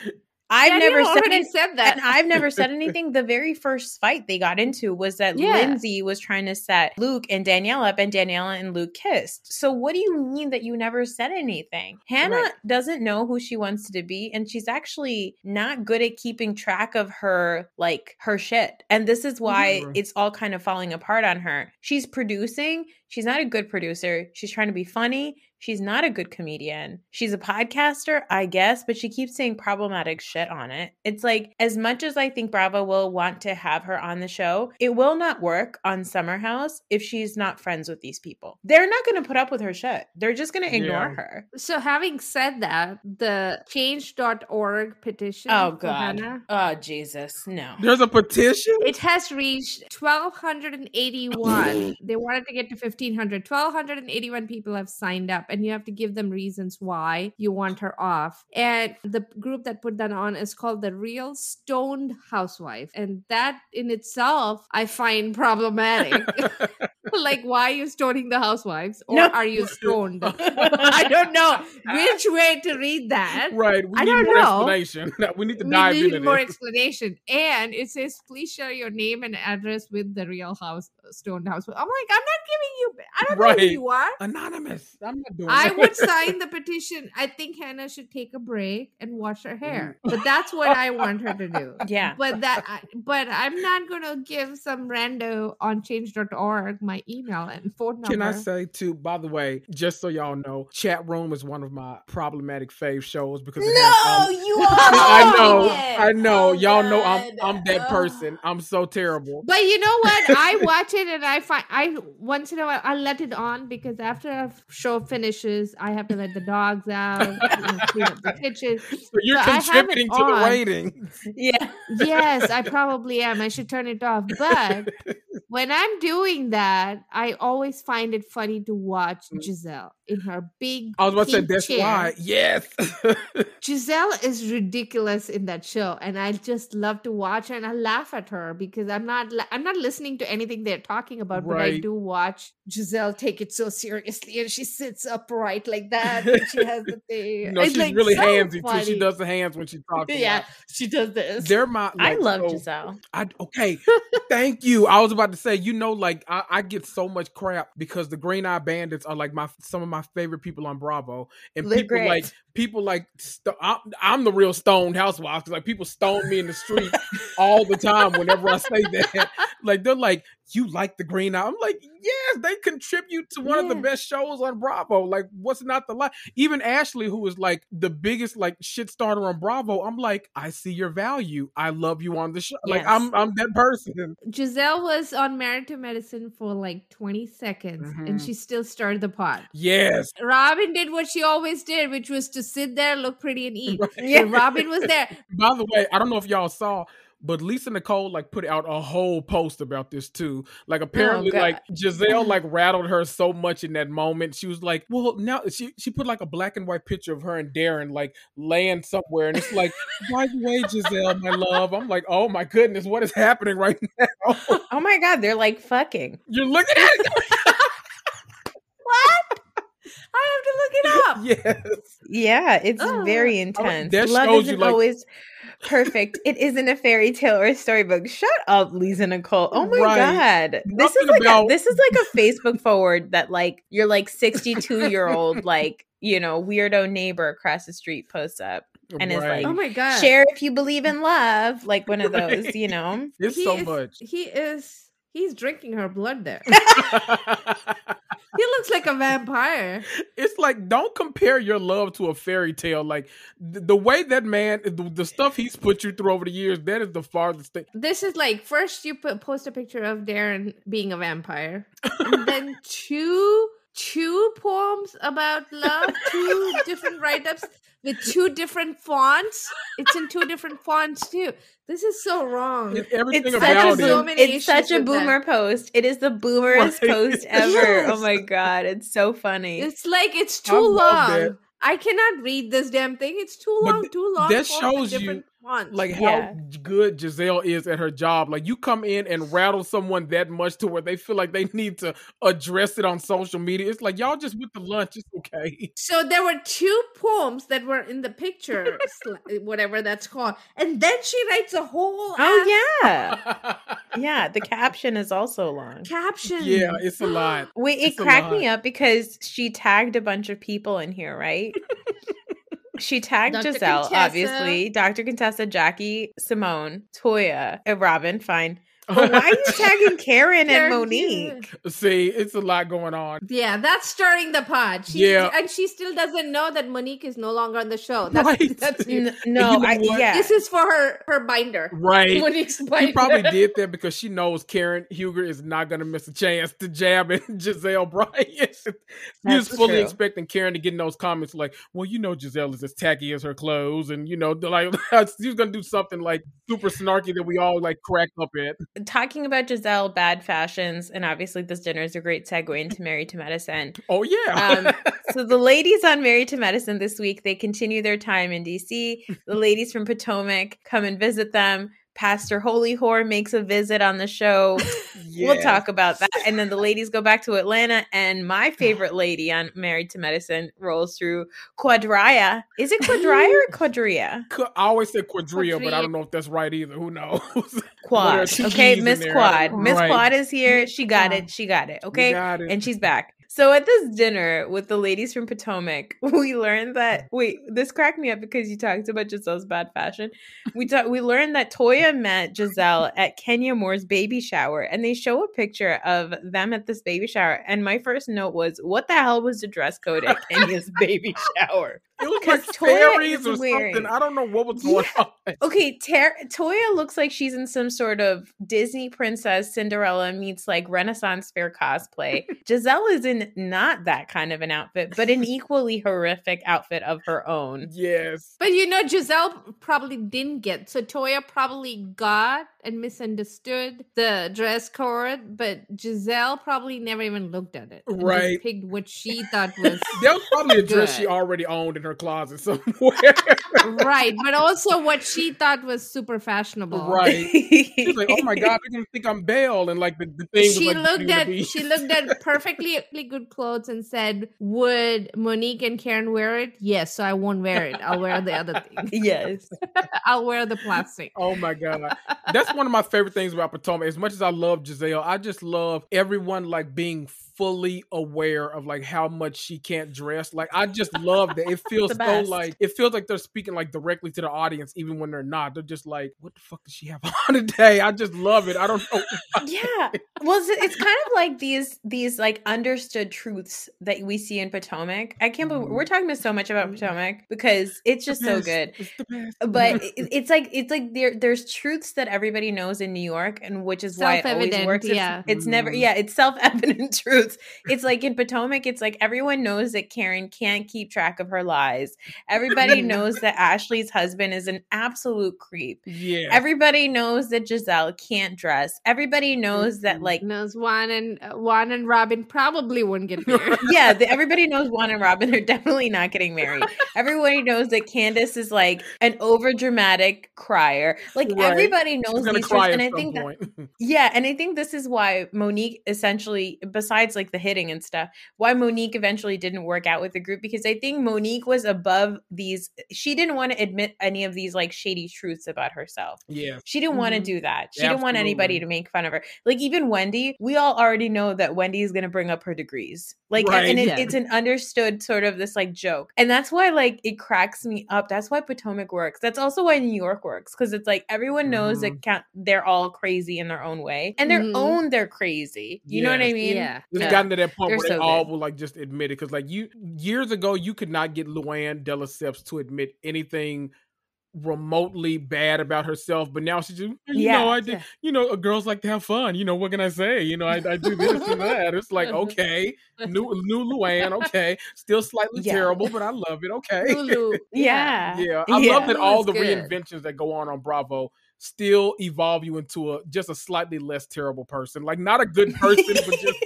I've never said, it, said that. And I've never said anything. The very first fight they got into was that yeah. Lindsay was trying to set Luke and Danielle up, and Danielle and Luke kissed. So what do you mean that you never said anything? Hannah right. doesn't know who she wants to be, and she's actually not good at keeping track of her like her shit. And this is why mm-hmm. it's all kind of falling apart on her. She's producing. She's not a good producer. She's trying to be funny. She's not a good comedian. She's a podcaster, I guess, but she keeps saying problematic shit on it. It's like, as much as I think Bravo will want to have her on the show, it will not work on Summer House if she's not friends with these people. They're not going to put up with her shit. They're just going to ignore yeah. her. So, having said that, the change.org petition. Oh, God. Oh, Jesus. No. There's a petition? It has reached 1,281. they wanted to get to 1,500. 1,281 people have signed up and you have to give them reasons why you want her off. And the group that put that on is called the Real Stoned Housewife. And that in itself, I find problematic. like, why are you stoning the housewives? Or no. are you stoned? I don't know which way to read that. Right. We I need don't more know. explanation. we need to dive we need more explanation. And it says, please share your name and address with the Real House Stoned Housewife. I'm like, I'm not giving you, I don't right. know who you are. Anonymous. I'm not doing I would sign the petition. I think Hannah should take a break and wash her hair. Mm. But that's what I want her to do. Yeah. But that I, but I'm not going to give some rando on change.org my email and phone number. Can I say too, by the way, just so y'all know, chat room is one of my problematic fave shows because No, has, um, you are I know. It. I know. Oh, y'all God. know I'm I'm that oh. person. I'm so terrible. But you know what? I watch it and I find I once in a while I let it on because after a show finishes, I have to let the dogs out, clean up the kitchen. So you're so contributing to on. the ratings. Yeah. Yes, I probably am. I should turn it off. But when I'm doing that, I always find it funny to watch mm. Gizelle in her big. I was about to say that's chair. why. Yes. Gizelle is ridiculous in that show, and I just love to watch her and I laugh at her because I'm not I'm not listening to anything they're talking about, right. but I do watch Gizelle take it so seriously, and she sits upright like that. And she has the thing. no, she's like really so handsy funny. too. She does the hands when she talks. Yeah, she does this. They're my. Like, I love so, Gizelle. I okay. thank you. I was about to say, you know, like I, I get so much crap because the Green Eye Bandits are like my some of my favorite people on Bravo, and people great. like people like st- I'm, I'm, the real stoned housewife because like people stone me in the street all the time whenever I say that. Like they're like, you like the Green Eye? I'm like, yes, they contribute to one yeah. of the best shows on Bravo. Like, what's not the lie? Even Ashley, who is like the biggest like shit starter on Bravo, I'm like, I see your value. I love you on the show. Yes. Like, I'm I'm that person. Gizelle was on Married to Medicine for like 20 seconds, mm-hmm. and she still started the pot. Yes. Robyn did what she always did, which was to sit there, look pretty, and eat. Right. Yeah. Robyn was there. By the way, I don't know if y'all saw but Lisa Nicole like put out a whole post about this too. Like oh, apparently, oh, like Gizelle like rattled her so much in that moment. She was like, "Well, now she she put like a black and white picture of her and Darren like laying somewhere, and it's like, by the way, Gizelle, my love." I'm like, "Oh my goodness, what is happening right now?" oh my god, they're like fucking. You're looking at it. what? I have to look it up. Yes. Yeah, it's oh. very intense. That Love isn't like- always perfect. It isn't a fairy tale or a storybook. Shut up, Lisa Nicole. Oh my right. god, this is like about- a, this is like a Facebook forward that like you're like 62 year old like you know weirdo neighbor across the street posts up and right. is like, "Oh my god, share if you believe in love," like one of those, you know. It's he so is, much. He is. He's drinking her blood there. he looks like a vampire. It's like don't compare your love to a fairy tale. Like the, the way that man, the, the, stuff he's put you through over the years, that is the farthest thing. This is like first you put post a picture of Darren being a vampire, and then two two poems about love, two different write ups with two different fonts. It's in two different fonts too. This is so wrong. Everything it's about such a, boom, it's such a boomer that. post. It is the boomerest right. post ever. Oh yes. Oh my god, it's so funny. It's like it's too long. I cannot read this damn thing. It's too long. But too long. That shows you like how yeah. good Gizelle is at her job. Like you come in and rattle someone that much to where they feel like they need to address it on social media. It's like y'all just with the lunch. It's okay. So there were two poems that were in the picture, whatever that's called, and then she writes a whole. Oh yeah, yeah. The caption is also long. Caption. Yeah, it's a lot. Wait, it it's cracked me up because she tagged a bunch of people in here, right? She tagged Dr. Gizelle, Contessa. obviously, Dr. Contessa, Jackie, Simone, Toya, and Robyn. Fine. But why are you tagging Karen and Monique? See, it's a lot going on. Yeah, that's stirring the pot. She, yeah, and she still doesn't know that Monique is no longer on the show. That's, right. that's N- no. You know I, yeah, this is for her her binder. Right. Monique's binder. She probably did that because she knows Karen Huger is not going to miss a chance to jab at Gizelle Bryant. He was fully true. expecting Karen to get in those comments like, "Well, you know, Gizelle is as tacky as her clothes," and you know, like she's going to do something like super snarky that we all like crack up at talking about Gizelle bad fashions, and obviously this dinner is a great segue into Married to Medicine. Oh yeah. um, so the ladies on Married to Medicine this week they continue their time in DC. The ladies from Potomac come and visit them. Pastor Holy Whore makes a visit on the show. Yes. We'll talk about that. And then the ladies go back to Atlanta, and my favorite lady on Married to Medicine rolls through Quadria. Is it Quadria or Quadria? I always say Quadria, Quadria, but I don't know if that's right either. Who knows? Quad. okay, Miss Quad. Miss right. Quad is here. She got it. She got it. Okay. Got it. And she's back. So at this dinner with the ladies from Potomac, we learned that mm. wait, this cracked me up because you talked about Gizelle's bad fashion. We talked we learned that Toya met Gizelle at Kenya Moore's baby shower, and they show a picture of them at this baby shower. And my first note was, what the hell was the dress code at Kenya's baby shower? It was like fairies or wearing... something. I don't know what was going yeah. on. Okay, Ter- Toya looks like she's in some sort of Disney princess Cinderella meets like Renaissance fair cosplay. Gizelle is in not that kind of an outfit, but an equally horrific outfit of her own. Yes. But you know, Gizelle probably didn't get so Toya probably got and misunderstood the dress code, but Gizelle probably never even looked at it. Right. picked what she thought was. There was probably a dress she already owned in her closet somewhere. right. But also what she thought was super fashionable. Right. She's like, oh my God, they're going to think I'm Belle. And like the, the thing she like looked at She looked at perfectly good clothes and said, would Monique and Karen wear it? Yes. So I won't wear it. I'll wear the other thing. Yes. I'll wear the plastic. Oh my God. That's one of my favorite things about Potomac. As much as I love Gizelle, I just love everyone like being fully aware of like how much she can't dress. Like I just love that. It feels so like it feels like they're speaking like directly to the audience, even when they're not. They're just like, "What the fuck does she have on today?" I just love it. I don't know. yeah, well, it's, it's, kind of like these these like understood truths that we see in Potomac. I can't believe we're mm-hmm. talking so much about Potomac because it's just so good. It's but it's like it's like there there's truths that everybody knows in New York, and which is why it always works. Yeah, it's, it's never mm-hmm. yeah, it's self evident truths it's it's like in Potomac, it's like everyone knows that Karen can't keep track of her lies. Everybody knows that Ashley's husband is an absolute creep. Yeah. Everybody knows that Gizelle can't dress. Everybody knows that like knows Juan and uh, Juan and Robyn probably wouldn't get married. yeah, the, everybody knows Juan and Robyn are definitely not getting married. Everybody knows that Candace is like an over dramatic crier. Like right. everybody knows these truths, and I think that, yeah, and I think this is why Monique essentially, besides like the hitting and stuff. Why Monique eventually didn't work out with the group because I think Monique was above these. She didn't want to admit any of these like shady truths about herself. Yeah, she didn't mm-hmm. want to do that. She Absolutely. didn't want anybody to make fun of her. Like even Wendy, we all already know that Wendy is going to bring up her degrees. Like, right. and it, yeah. it's an understood sort of this like joke, and that's why like it cracks me up. That's why Potomac works. That's also why New York works because it's like everyone knows mm-hmm. that they're all crazy in their own way, and their mm-hmm. own they're crazy. You know what I mean? Yeah. It's yeah. gotten to that point they're where so they all will like just admit it because like you years ago you could not get Luann de Lesseps to admit anything remotely bad about herself, but now she's just, you yeah, know, I did, yeah. you know, girls like to have fun. You know, what can I say? You know, I, I do this and that. It's like, okay, new new Luann, okay, still slightly yeah. terrible, but I love it. Okay, yeah, yeah. I love that all the good. reinventions that go on on Bravo still evolve you into a just a slightly less terrible person. Like not a good person, but just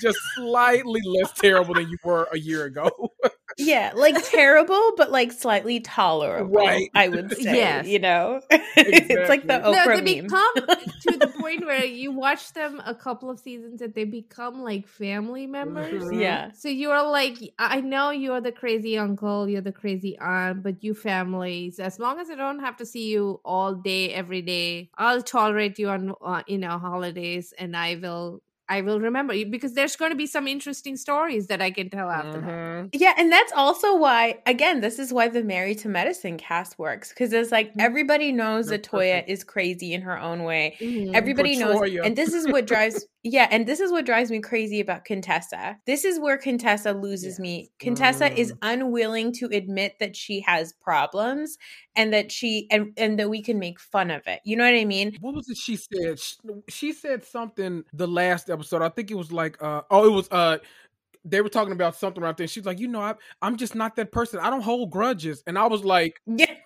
just slightly less terrible than you were a year ago. yeah, like terrible, but like slightly tolerable. Right. I would say. Yes. You know? Exactly. it's like the Oprah no, they meme. become to the point where you watch them a couple of seasons and they become like family members. Mm-hmm. Yeah. So you're like, I know you're the crazy uncle, you're the crazy aunt, but you families, as long as I don't have to see you all day, every day, I'll tolerate you on, uh, you know, holidays and I will I will remember you because there's going to be some interesting stories that I can tell after mm-hmm. that. Yeah, and that's also why again, this is why the Married to Medicine cast works because it's like mm-hmm. everybody knows that Toya is crazy in her own way. Mm-hmm. Everybody knows and this is what drives yeah, and this is what drives me crazy about Contessa. This is where Contessa loses yes. me. Contessa mm. is unwilling to admit that she has problems and that she and and that we can make fun of it. You know what I mean? What was it she said? She, she said something the last episode. I think it was like uh oh, it was uh they were talking about something right there. She's like, you know, I, I'm just not that person. I don't hold grudges. And I was like, yeah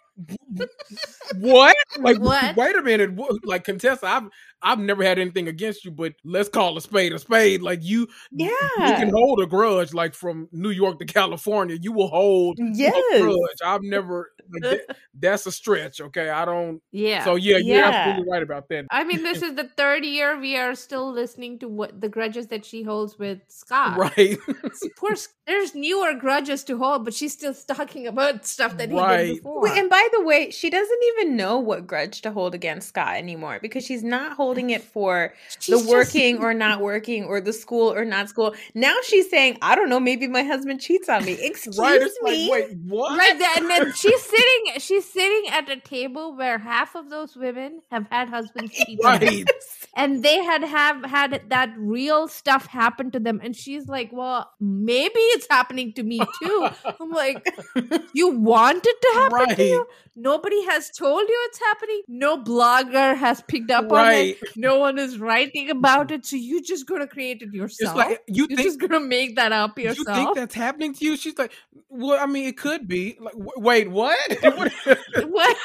what? Like, what? wait a minute. Like, Contessa, I've I've never had anything against you, but let's call a spade a spade. Like you, yeah, you can hold a grudge. Like from New York to California, you will hold yes. a grudge. I've never. Like, that, that's a stretch. Okay, I don't. Yeah. So yeah, yeah, you're absolutely right about that. I mean, this is the third year we are still listening to what the grudges that she holds with Scott. Right. Poor. There's newer grudges to hold, but she's still talking about stuff that he right. did before. Wait, and by the way, she doesn't even know what grudge to hold against Scott anymore because she's not holding it for she's the working just... or not working or the school or not school. Now she's saying, I don't know, maybe my husband cheats on me. Excuse right, me. Like, wait, what? Right, and then she's sitting, she's sitting at a table where half of those women have had husbands cheat right. on them, and they had have had that real stuff happen to them, and she's like, well, maybe it's happening to me too. I'm like, you want it to happen right. to you? Nobody has told you it's happening. No blogger has picked up right. on it. No one is writing about it. So you're just gonna create it yourself. Like you are just gonna make that up yourself. You think that's happening to you? She's like, well, I mean, it could be. Like, w- wait, what? what?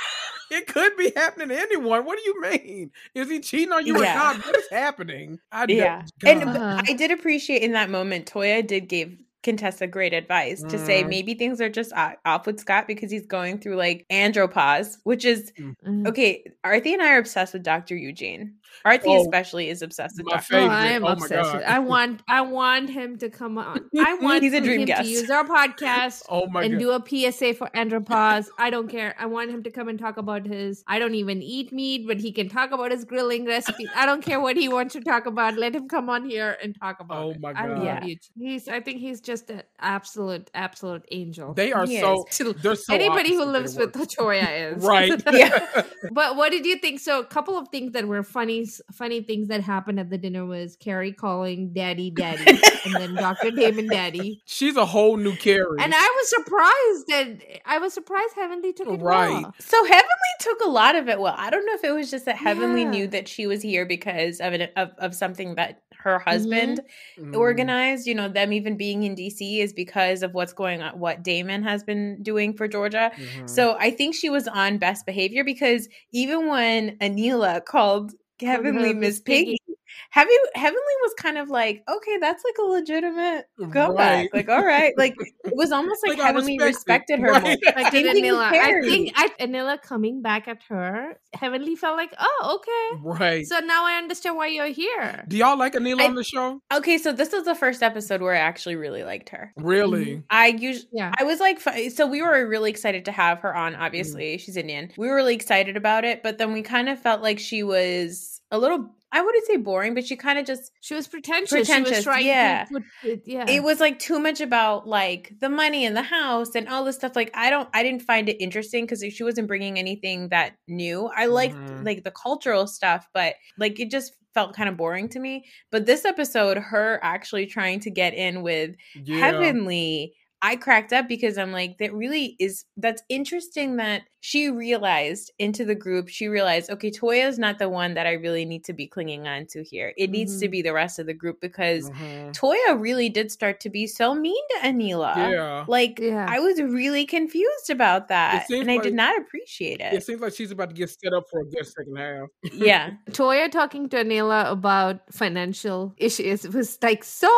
It could be happening to anyone. What do you mean? Is he cheating on you yeah. or not? What is happening? I yeah, and uh-huh. I did appreciate in that moment. Toya did give Contessa great advice to say mm. maybe things are just off with Scott because he's going through like andropause, which is mm. mm. okay. Arthi and I are obsessed with Dr. Eugene. Arthi oh, especially is obsessed with Dr. Oh, I am oh obsessed. With, I want I want him to come on. I want he's a dream him guest. to use our podcast oh my and God. do a PSA for andropause. I don't care. I want him to come and talk about his I don't even eat meat, but he can talk about his grilling recipes. I don't care what he wants to talk about. Let him come on here and talk about oh it. my God. I love you. He's I think he's just an absolute, absolute angel. They are so. They're so Anybody who lives with Latoya is right. yeah. but what did you think? So, a couple of things that were funny, funny things that happened at the dinner was Carrie calling Daddy, Daddy, and then Doctor Damon, Daddy. She's a whole new Carrie, and I was surprised that I was surprised Heavenly took it right. Well. So Heavenly took a lot of it well. I don't know if it was just that Heavenly yeah. knew that she was here because of it of, of something that her husband mm-hmm. organized. You know, them even being in DC is because of what's going on, what Damon has been doing for Georgia. Mm-hmm. So I think she was on best behavior because even when Anila called Heavenly Miss Piggy, Have you Heavenly was kind of like, okay, that's like a legitimate comeback. Right. Like, all right. Like it was almost like, like Heavenly respected her right. more. Like did Anila. I think I, Anila coming back at her, Heavenly felt like, oh, okay. Right. So now I understand why you're here. Do y'all like Anila I, on the show? Okay, so this was the first episode where I actually really liked her. Really? Mm-hmm. I usually yeah. I was like so we were really excited to have her on, obviously. Mm. She's Indian. We were really excited about it, but then we kind of felt like she was a little I wouldn't say boring, but she kind of just she was pretentious. Pretentious, was yeah, it, yeah. It was like too much about like the money in the house and all this stuff. Like I don't, I didn't find it interesting because she wasn't bringing anything that new. I liked mm-hmm. like the cultural stuff, but like it just felt kind of boring to me. But this episode, her actually trying to get in with yeah. Heavenly I cracked up because I'm like, that really is that's interesting that she realized into the group, she realized, okay, Toya is not the one that I really need to be clinging on to here. It mm-hmm. needs to mm-hmm. be the rest of the group because mm-hmm. Toya really did start to be so mean to Anila. Yeah. Like yeah. I was really confused about that. And like, I did not appreciate it. It seems like she's about to get set up for a good second half. yeah. Toya talking to Anila about financial issues was like so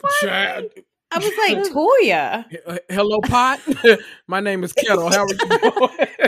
funny. Chad I was like, Toya. Uh, hello, Pot. My name is Kettle. How are you doing?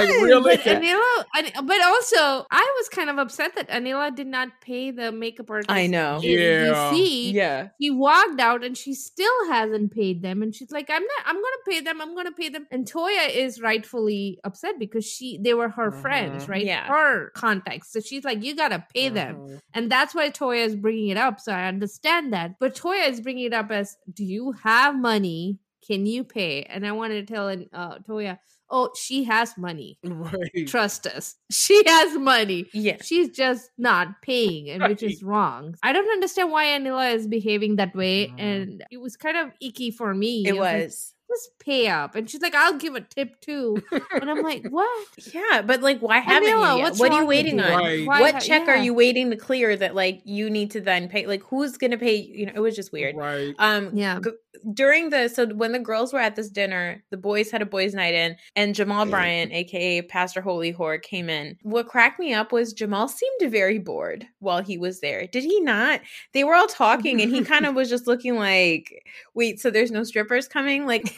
like really. But Anila, but also I was kind of upset that Anila did not pay the makeup artist. I know. Yeah. see, yeah. He walked out and she still hasn't paid them, and she's like, "I'm not. I'm gonna pay them. I'm gonna pay them." And Toya is rightfully upset because she they were her friends, mm-hmm. right? Yeah. Her contacts. So she's like, "You gotta pay them," mm-hmm. and that's why Toya is bringing it up. So I understand that, but Toya is bringing it up as, "Do you have money?" Can you pay? And I wanted to tell uh, Toya, oh, she has money. Right. Trust us. She has money. Yeah. She's just not paying, and right. which is wrong. I don't understand why Anila is behaving that way. Mm. And it was kind of icky for me. It was just pay up. And she's like, I'll give a tip too. And I'm like, what? Yeah, but like, why haven't Anila, you yet? What are you waiting on? Right. What check yeah. are you waiting to clear that like you need to then pay? Like, who's gonna pay? You know, it was just weird. Right. Um. Yeah. G- during the so when the girls were at this dinner, the boys had a boys' night in, and Jamal Bryant, aka Pastor Holy Whore, came in. What cracked me up was Jamal seemed very bored while he was there. Did he not? They were all talking, and he kind of was just looking like, "Wait, so there's no strippers coming?" Like.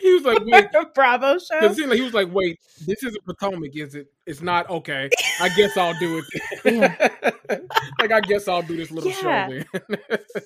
he was like, wait, Bravo show. It seemed Like, he was like, wait, this is a Potomac, is it? It's not okay. I guess I'll do it. like I guess I'll do this little yeah. show.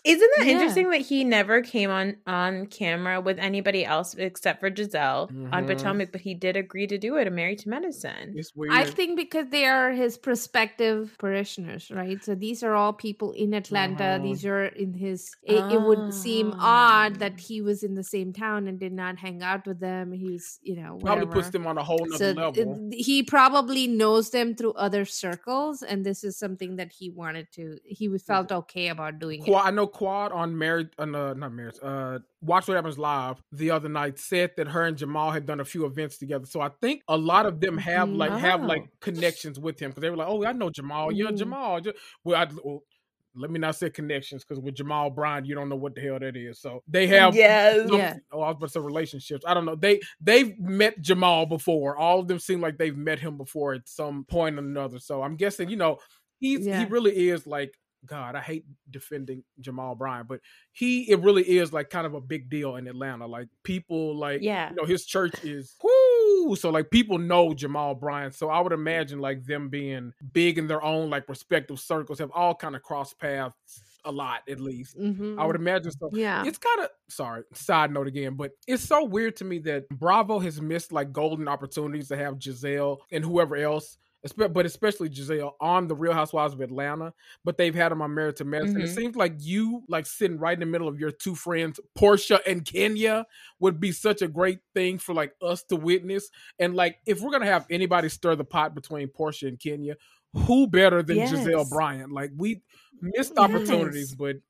Isn't that yeah. interesting that he never came on on camera with anybody else except for Gizelle mm-hmm. on Potomac, but he did agree to do it. A Married to Medicine. It's weird. I think because they are his prospective parishioners, right? So these are all people in Atlanta. Mm-hmm. These are in his. It, oh. it, would seem odd that he was in the same town and did not hang out with them. He's you know whatever. probably puts them on a whole nother so level. He probably knows them through other circles, and this is something that he wanted to. He felt okay about doing Quad, it. I know Quad on Married, uh, not Married, uh, Watch What Happens Live the other night said that her and Jamal had done a few events together. So I think a lot of them have like oh. have like connections with him because they were like, "Oh, I know Jamal. You're mm. Jamal." Well, I, well, let me not say connections because with Jamal Bryant, you don't know what the hell that is. So they have yes, some, yeah. Oh, I was about to say relationships. I don't know. They they've met Jamal before. All of them seem like they've met him before at some point or another. So I'm guessing, you know, he's yeah. he really is like God, I hate defending Jamal Bryant, but he it really is like kind of a big deal in Atlanta. Like people like yeah, you know, his church is whoo, so like people know Jamal Bryant. So I would imagine like them being big in their own like respective circles have all kind of crossed paths a lot at least. Mm-hmm. I would imagine so. Yeah. It's kind of sorry, side note again, but it's so weird to me that Bravo has missed like golden opportunities to have Gizelle and whoever else but especially Gizelle on the Real Housewives of Atlanta. But they've had him on Married to Medicine. Mm-hmm. It seems like you like sitting right in the middle of your two friends, Porsha and Kenya, would be such a great thing for like us to witness. And like if we're gonna have anybody stir the pot between Porsha and Kenya, who better than yes. Gizelle Bryant? Like we missed opportunities, yes.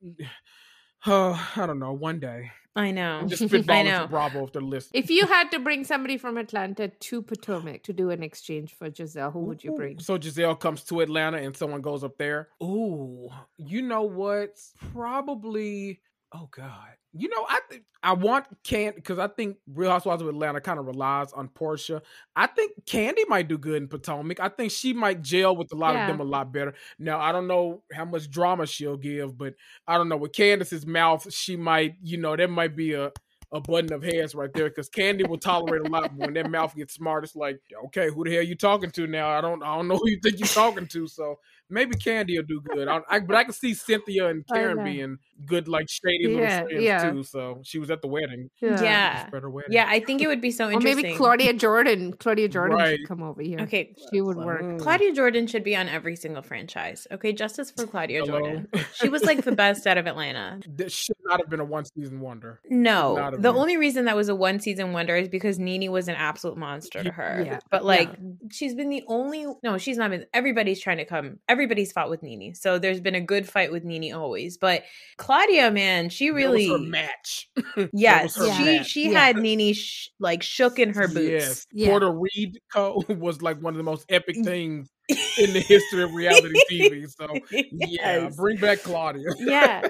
but uh, I don't know. One day. I know. just spitballing to Bravo if they're listening. If you had to bring somebody from Atlanta to Potomac to do an exchange for Gizelle, who would you bring? So Gizelle comes to Atlanta and someone goes up there. Ooh, you know what? Probably. Oh God. You know, I th- I want Candy because I think Real Housewives of Atlanta kind of relies on Porsha. I think Candy might do good in Potomac. I think she might gel with a lot yeah. of them a lot better. Now I don't know how much drama she'll give, but I don't know with Candace's mouth, she might. You know, there might be a a button of heads right there because Candy will tolerate a lot. When that mouth gets smart, it's like, okay, who the hell you talking to now? I don't, I don't know who you think you're talking to. So maybe Candy will do good. I, I, but I can see Cynthia and Karen being good, like shady little friends yeah. too. So she was at the wedding. Yeah, yeah. Wedding. yeah I think it would be so interesting. Or maybe Claudia Jordan. Claudia Jordan right. should come over here. Okay, she would work. Mm. Claudia Jordan should be on every single franchise. Okay, justice for Claudia Hello? Jordan. She was like the best out of Atlanta. This should not have been a one season wonder. No, the been. only reason that was a one season wonder is because NeNe was an absolute monster to her. Yeah. But like, yeah. she's been the only. No, she's not been. Everybody's trying to come. Everybody's fought with NeNe. NeNe. So there's been a good fight with NeNe always. But Claudia, man, she really match. yes, she match. she yeah. had NeNe sh- like shook in her boots. Yes, yeah. Porter Reed Co was like one of the most epic mm. things in the history of reality TV. So yes. yeah, bring back Claudia. yeah.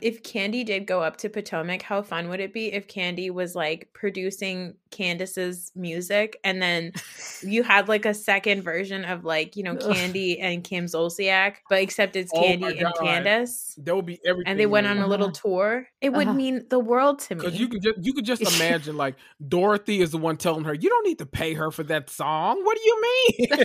If Candy did go up to Potomac, how fun would it be if Candy was like producing Candace's music and then you had like a second version of like, you know, Candy and Kim Zolciak, but except it's oh and Candace. That would be everything. And they went on a little tour. It would uh-huh. mean the world to me. Because you can just you could just imagine like Dorothy is the one telling her, You don't need to pay her for that song. What do you mean?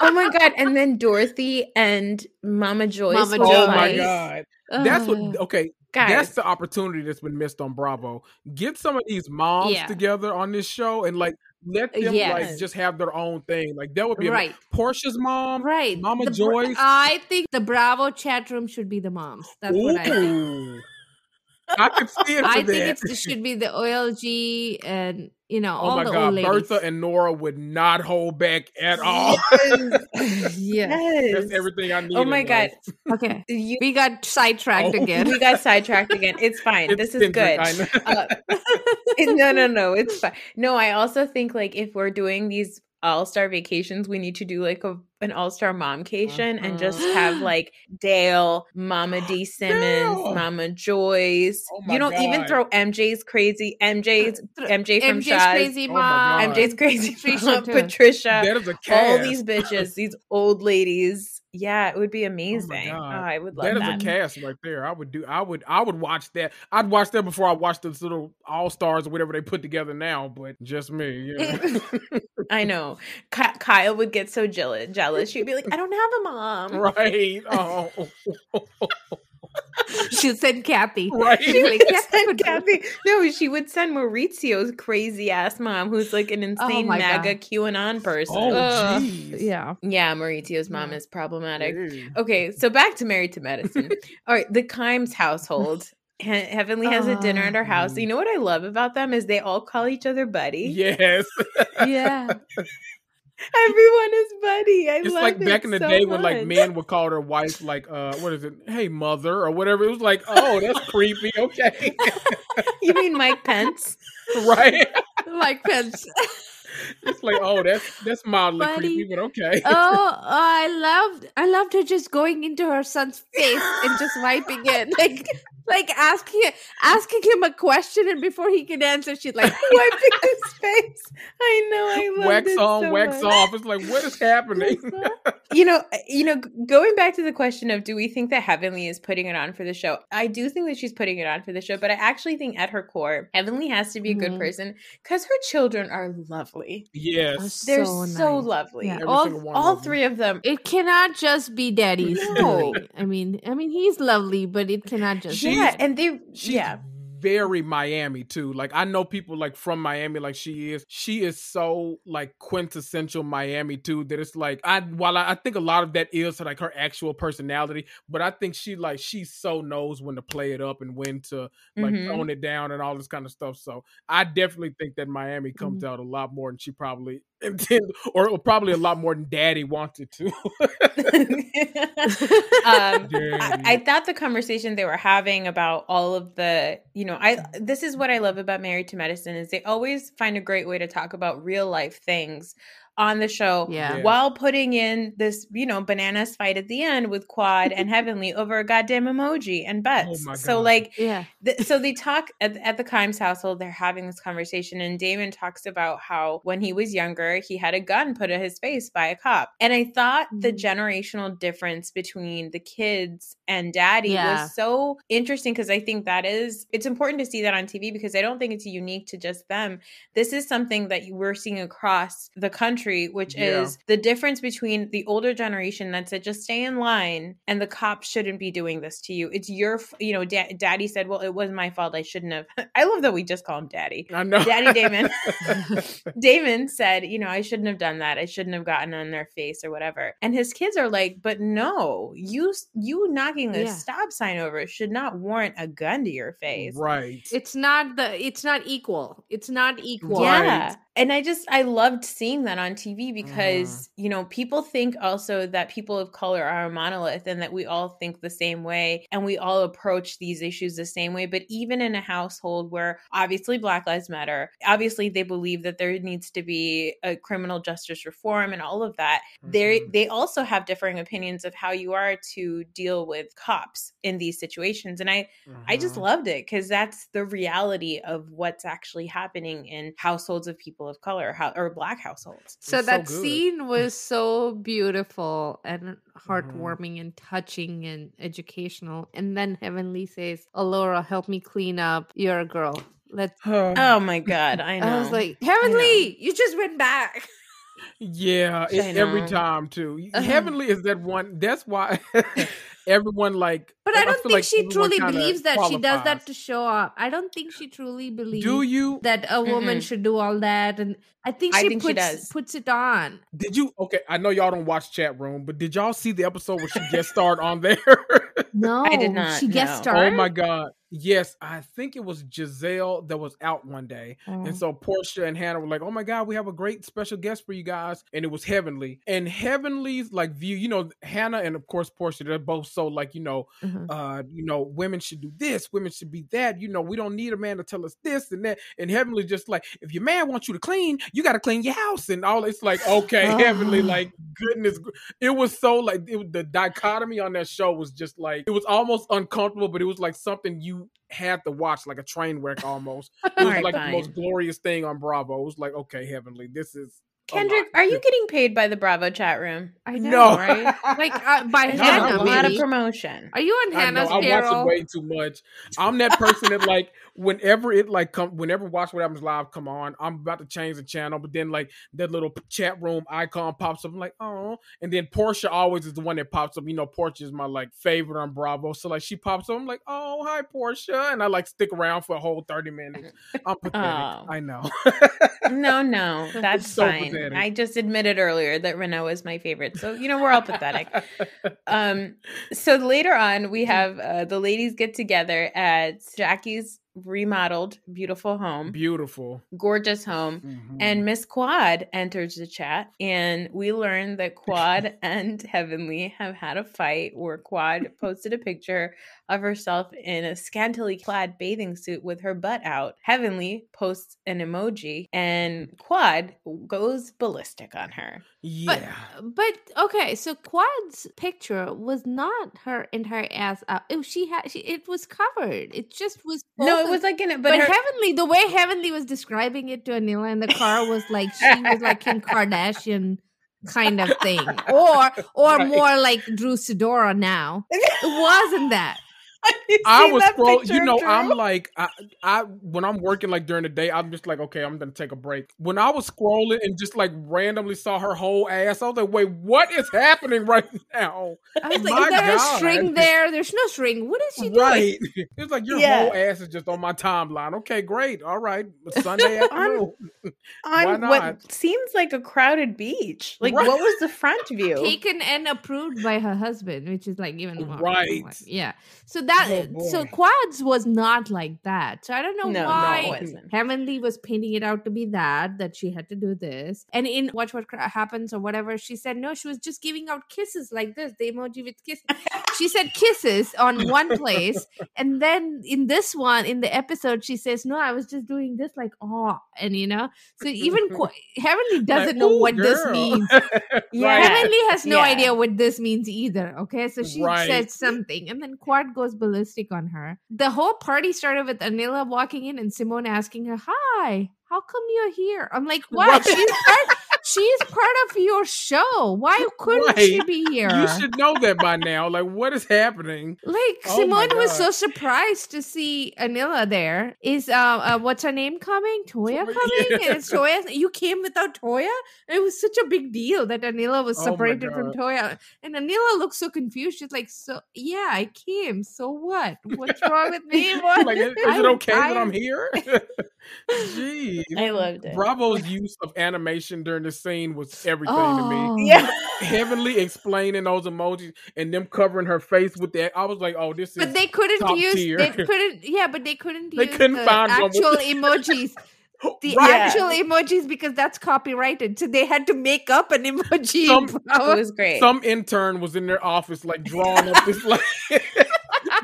oh my god! And then Dorothy and Mama Joyce. Mama Joyce. Oh my god! That's what. Um, okay, Guys. that's the opportunity that's been missed on Bravo. Get some of these moms yeah. together on this show and like let them yes. like just have their own thing. Like that would be right. Porsha's mom, right? Mama the, Joyce. I think the Bravo chat room should be the moms. That's Ooh. what I think. I can see it. I think it should be the OLG and you know, oh all my the god, Bertha and Nora would not hold back at all. Yes, yes. that's everything I need. Oh my god. Okay, you, we got sidetracked oh. again. We got sidetracked again. It's fine. It's this is good. Uh, no, no, no. It's fine. No, I also think like if we're doing these all star vacations, we need to do like a an all star momcation uh-huh. and just have uh-huh. like Dale, Mama D Simmons, Dale. Mama Joyce. Oh you don't God. even throw MJ's crazy MJ's MJ from MJ's Shaz. crazy oh mom. Oh MJ's crazy Patricia. Patricia. All these bitches, these old ladies yeah, it would be oh amazing. Oh, oh I would love that. That is a cast right there. I would do. I would. I would watch that. I'd watch that before I watch this little All Stars or whatever they put together now. But just me. Yeah. I know. Kyle would get so jealous. Jealous. She'd be like, "I don't have a mom." Right. Oh. She'd send Kathy. Right. She would send Kathy. No, she would send Mauricio's crazy ass mom, who's like an oh insane oh MAGA God. QAnon person. Oh, yeah. Yeah, Mauricio's mom yeah. is problematic. Okay, so back to Married to Medicine. All right, the Kimes household. Heavenly has a dinner at our um. house. You know what I love about them is they all call each other buddy. Yes. yeah. Everyone is buddy. I it's love like it back in the so day much. when like men would call their wife like uh what is it? Hey mother or whatever. It was like, oh, that's creepy. Okay. you mean Mike Pence? right. Mike Pence. It's like, oh, that's that's mildly Buddy. creepy, but okay. oh, I loved I loved her just going into her son's face and just wiping it. Like like asking asking him a question and before he can answer, she's like wiping his face. I know, I love wax on, so wax much. off. It's like what is happening? you know, uh, you know, going back to the question of do we think that Heavenly is putting it on for the show? I do think that she's putting it on for the show, but I actually think at her core, Heavenly has to be a good mm-hmm. person because her children are lovely. Yes, they're so, so lovely. Yeah. All, all three of them. It cannot just be daddy's. No, I mean, I mean, he's lovely, but it cannot just. She yeah, and they yeah very Miami too. Like I know people like from Miami, like she is. She is so like quintessential Miami too. That it's like I while I, I think a lot of that is like her actual personality, but I think she like she so knows when to play it up and when to like mm-hmm. tone it down and all this kind of stuff. So I definitely think that Miami comes mm-hmm. out a lot more than she probably intended, or probably a lot more than Daddy wanted to. um, I, I thought the conversation they were having about all of the, you know, I this is what I love about Married to Medicine is they always find a great way to talk about real life things on the show Yeah. while putting in this, you know, bananas fight at the end with Quad and Heavenly over a goddamn emoji and butts. my so like Yeah. th- so they talk at, at the Kimes household. They're having this conversation, and Damon talks about how when he was younger, he had a gun put at his face by a cop. And I thought the Mhm. generational difference between the kids and Daddy Yeah. was so interesting because I think that is it's important to see that on TV because I don't think it's unique to just them. This is something that we're seeing across the country, which Yeah. is the difference between the older generation that said just stay in line and the cops shouldn't be doing this to you. It's your, you know, da- daddy said, well, it was my fault. I shouldn't have. I love that we just call him daddy. I know. Daddy Damon. Damon said, you know, I shouldn't have done that. I shouldn't have gotten on their face or whatever. And his kids are like, but no, you you knocking a Yeah. stop sign over should not warrant a gun to your face. right. It's not the it's not equal. It's not equal. Right. And I just I loved seeing that on TV because, Mm-hmm. you know, people think also that people of color are a monolith and that we all think the same way and we all approach these issues the same way, but even in a household where obviously Black Lives Matter, obviously they believe that there needs to be a criminal justice reform and all of that. They Mhm. they also have differing opinions of how you are to deal with cops in these situations. And I I just Mhm. loved it because that's the reality of what's actually happening in households of people of color how, or black households. So It's so that scene was so beautiful and Mm-hmm. heartwarming and touching and educational. And then Heavenly says, Alora, help me clean up. You're a girl. Let's Oh my god, I know. I was like, Heavenly, you just went back. Yeah, it, I every time too. Uh-huh. Heavenly is that one. That's why everyone like. But I don't feel think like she truly believes that she does that to show up. I don't think she truly believes Do you? that a woman Mm-mm. should do all that. And I think I she think she puts does. puts it on. Did you? Okay, I know y'all don't watch chat room, but did y'all see the episode where she guest starred on there? No, I did not, She guest no. Oh starred. oh my god! Yes, I think it was Gizelle that was out one day, Oh. and so Porsha and Hannah were like, "Oh my god, we have a great special guest for you guys," and it was Heavenly. And Heavenly's like view, you know, Hannah and of course Porsha, they're both so like you know, Mhm. uh, you know, women should do this, women should be that. You know, we don't need a man to tell us this and that. And Heavenly just like, if your man wants you to clean, you got to clean your house and all. It's like, okay, Heavenly, Oh. like goodness, it was so like it, the dichotomy on that show was just like it was almost uncomfortable, but it was like something you had to watch, like a train wreck almost. It was Alright, like fine. the most glorious thing on Bravo. It was like, okay, Heavenly, this is Kendrick, are you getting paid by the Bravo chat room? I know, No. right? Like uh, by There's No, Hannah, a lot of maybe. promotion. Are you on I know, Hannah's I watch it way too much. I'm that person that like whenever it like come whenever Watch What Happens Live come on, I'm about to change the channel, but then like that little chat room icon pops up. I'm like, oh, and then Porsha always is the one that pops up. You know, Porsha is my like favorite on Bravo, so like she pops up. I'm like, oh, hi Porsha, and I like stick around for a whole thirty minutes. I'm pathetic. Oh. I know. No, no, that's so fine. pathetic. I just admitted earlier that Renault is my favorite. So, you know, we're all pathetic. Um, so later on, we have uh, the ladies get together at Jackie's remodeled, beautiful home, Beautiful. gorgeous home. Mhm. And Miss Quad enters the chat, and we learn that Quad and Heavenly have had a fight where Quad posted a picture of herself in a scantily clad bathing suit with her butt out. Heavenly posts an emoji, and Quad goes ballistic on her. yeah. But okay, so Quad's picture was not her entire ass up. It, she had she, it was covered. It just was No, it was like in it, But, but, her, Heavenly, the way Heavenly was describing it to Anila in the car was like she was like Kim Kardashian kind of thing, or or Right. more like Drew Sidora. Now it wasn't that. I was that scroll. You know, Drew? I'm like, I, I when I'm working like during the day, I'm just like, okay, I'm gonna take a break. When I was scrolling and just like randomly saw her whole ass, I was like, wait, what is happening right now? I was like, My is there God. a string there? There's no string. What is she doing? Right? It's like your Yeah. whole ass is just on my timeline. Okay, great, all right, Sunday afternoon. Why on not? what seems like a crowded beach. Like, Right. what was the front view? Taken and approved by her husband, which is like even more. Right. like, yeah. So that oh, so quads was not like that. So I don't know no, why no, Heavenly was painting it out to be that that she had to do this. And in Watch What Happens or whatever, she said no, she was just giving out kisses like this, the emoji with kiss. she said kisses on one place, and then in this one in the episode, she says no, I was just doing this like oh, and you know, so even Qu- Heavenly doesn't like, know what girl. this means. yeah, Heavenly has no yeah. idea what this means either. Okay, so she right. said something, and then Quad goes ballistic on her. The whole party started with Anila walking in and Simone asking her, "Hi, how come you're here?" I'm like, "What?" Part, she's part of your show. Why couldn't right. she be here? You should know that by now. Like, what is happening? Like, oh Simone was so surprised to see Anila there. Is uh, uh what's her name coming? Toya coming? Yeah. And it's Toya. You came without Toya. It was such a big deal that Anila was oh separated oh from Toya, and Anila looks so confused. She's like, "So yeah, I came. So what? What's wrong with me? What? Like, is, is it okay I, that I'm here?" Jeez, I loved it. Bravo's use of animation during the scene was everything oh. to me. Oh. Yeah. Heavenly explaining those emojis and them covering her face with that. I was like, oh, this is. But they couldn't use. Tier. They couldn't. Yeah, but they couldn't. They couldn't the find actual emojis. the right. actual emojis because that's copyrighted. So they had to make up an emoji. Some, it was great. Some intern was in their office like drawing up this like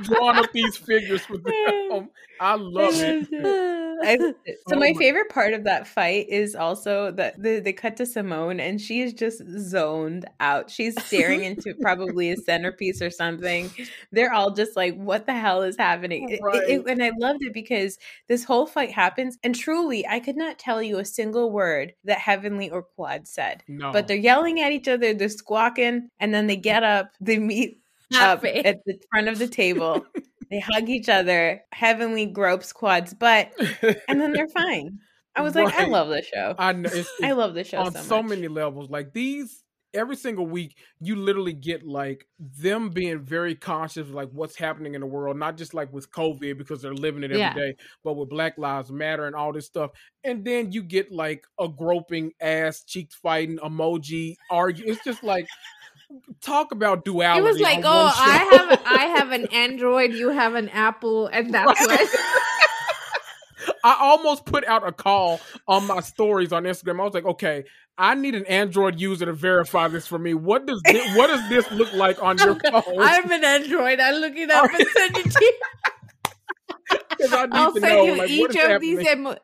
drawing up these figures with them. I love it. I, so oh my, my favorite part of that fight is also that the, they cut to Simone and she is just zoned out. She's staring into probably a centerpiece or something. They're all just like, "What the hell is happening?" Right. It, it, and I loved it because this whole fight happens, and truly, I could not tell you a single word that Heavenly or Quad said. No. But they're yelling at each other, they're squawking, and then they get up, they meet up at the front of the table. they hug each other. Heavenly gropes Quad's but and then they're fine. I was right. like, I love this show. I know. It's, I love this show on so, so many levels. Like these, every single week, you literally get like them being very conscious of like what's happening in the world, not just like with COVID because they're living it every yeah. day, but with Black Lives Matter and all this stuff. And then you get like a groping ass, cheeks fighting emoji argue. It's just like talk about duality. It was like, oh, I have I have an Android, you have an Apple, and that's right. what. I almost put out a call on my stories on Instagram. I was like, okay, I need an Android user to verify this for me. What does this, what does this look like on your phone? I'm an Android. I look it up and send it to you. I'll send know, you like, each of these emo-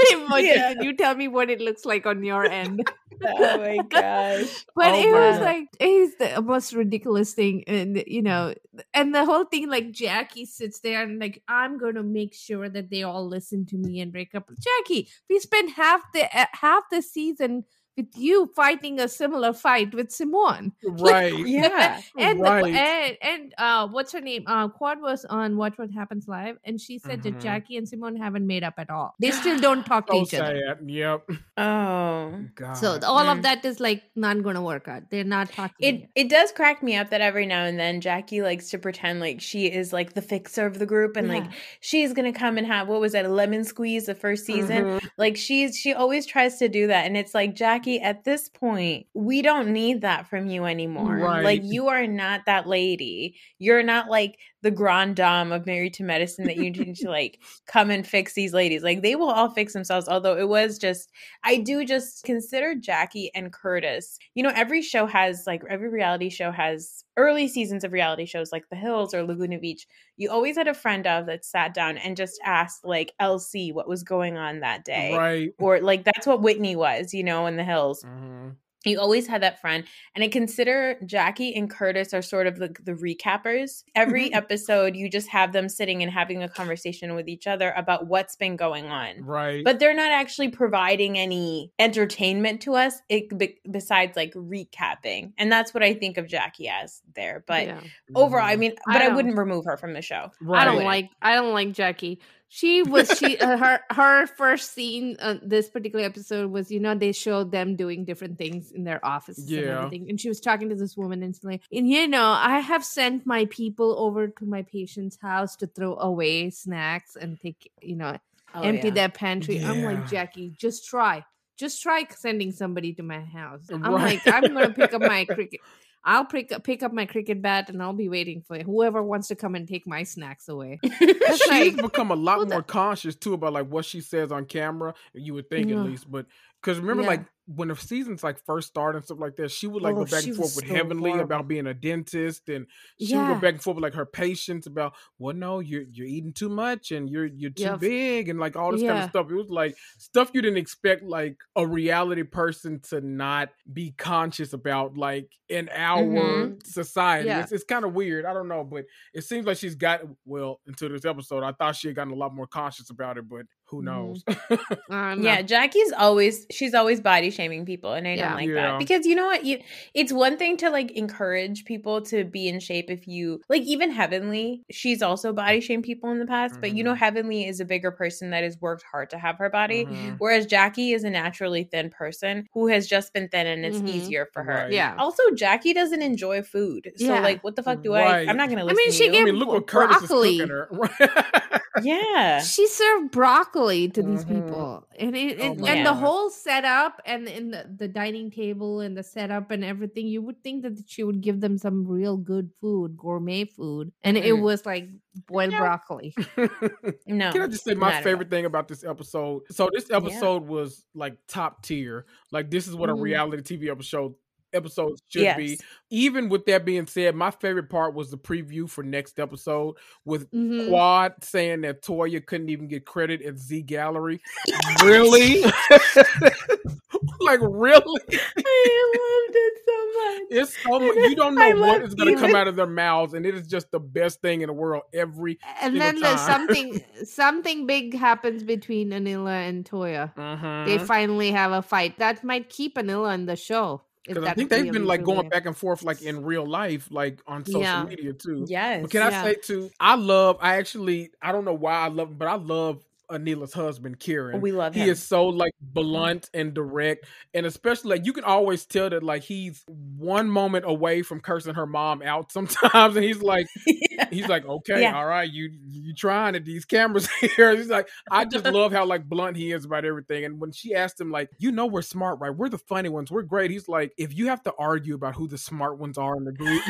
yeah. and you tell me what it looks like on your end oh my gosh. But oh it was like it's the most ridiculous thing. And you know, and the whole thing like Jackie sits there and like, I'm gonna make sure that they all listen to me and break up. Jackie, we spent half the uh, half the season with you fighting a similar fight with Simone. Right. yeah. and, right. And and uh what's her name? Uh Quad was on Watch What Happens Live and she said mm-hmm. that Jackie and Simone haven't made up at all. They still don't talk to each sad. other. Yep. Oh God. So all of that is like not gonna work out. They're not talking. It yet. it does crack me up that every now and then Jackie likes to pretend like she is like the fixer of the group and yeah. like she's gonna come and have what was that, a lemon squeeze the first season? Mm-hmm. Like she's she always tries to do that. And it's like Jackie Jackie, at this point, we don't need that from you anymore. Right. Like you are not that lady. You're not like the grand dame of Married to Medicine that you need to like come and fix these ladies. Like they will all fix themselves. Although it was just, I do just consider Jackie and Curtis. You know, every show has like every reality show has early seasons of reality shows like The Hills or Laguna Beach. You always had a friend of that sat down and just asked like LC what was going on that day, right? Or like that's what Whitney was, you know, in The Hills. Mm-hmm you always had that friend and i consider jackie and curtis are sort of the, the recappers every mm-hmm. episode you just have them sitting and having a conversation with each other about what's been going on right but they're not actually providing any entertainment to us it, besides like recapping and that's what i think of jackie as there but yeah. overall i mm-hmm. mean but i, I wouldn't remove her from the show right. i don't like i don't like jackie she was she uh, her her first scene uh, this particular episode was you know they showed them doing different things in their offices yeah. and everything and she was talking to this woman and she's like and you know i have sent my people over to my patient's house to throw away snacks and take you know oh, empty yeah. their pantry yeah. i'm like jackie just try just try sending somebody to my house i'm right. like i'm gonna pick up my cricket I'll pick up, pick up my cricket bat and I'll be waiting for whoever wants to come and take my snacks away. She's like, become a lot more conscious too about like what she says on camera. You would think yeah. at least, but because remember, yeah. like when the seasons like first started and stuff like that, she would like oh, go back and forth with so Heavenly horrible. about being a dentist, and she yeah. would go back and forth with like her patients about, well, no, you're you're eating too much and you're you're too yep. big and like all this yeah. kind of stuff. It was like stuff you didn't expect like a reality person to not be conscious about like in our mm-hmm. society. Yeah. It's, it's kind of weird. I don't know, but it seems like she's got well until this episode. I thought she had gotten a lot more conscious about it, but who mm-hmm. knows? Mm-hmm. yeah, Jackie's always she's always body shaming people, and I yeah. don't like yeah. that because you know what? You it's one thing to like encourage people to be in shape if you like even Heavenly. She's also body shamed people in the past, mm-hmm. but you know mm-hmm. Heavenly is a bigger person that has worked hard to have her body, mm-hmm. whereas Jackie is a naturally thin person who has just been thin, and it's mm-hmm. easier for her. Right. Yeah. Also, Jackie doesn't enjoy food, so yeah. like, what the fuck do right. I? I'm not gonna. Listen I mean, she gave I mean, look what Curtis broccoli. is cooking her. yeah, she served broccoli to to these mm-hmm. people and it, oh, and, and the whole setup and in the, the dining table and the setup and everything you would think that she would give them some real good food gourmet food and mm. it was like boiled broccoli no can i just say my favorite thing about this episode so this episode yeah. was like top tier like this is what mm. a mm-hmm. reality tv episode episodes should yes. be. Even with that being said, my favorite part was the preview for next episode with mm-hmm. Quad saying that Toya couldn't even get credit at Z Gallerie. really? like really? I loved it so much. It's so much. You don't know what is going to come out of their mouths, and it is just the best thing in the world every. And then there's something something big happens between Anila and Toya. Uh-huh. They finally have a fight that might keep Anila in the show. Because I think they've really, been like going back and forth like in real life, like on social yeah. media too. Yes. But can I say too? I love. I actually. I don't know why I love, but I love Anila's husband, Kiran. We love him. He is so like blunt and direct, and especially like you can always tell that like he's one moment away from cursing her mom out sometimes, and he's like, yeah. he's like, okay, yeah. all right, you you trying it? These cameras here. He's like, I just love how like blunt he is about everything. And when she asked him like, you know, we're smart, right? We're the funny ones. We're great. He's like, if you have to argue about who the smart ones are in the group.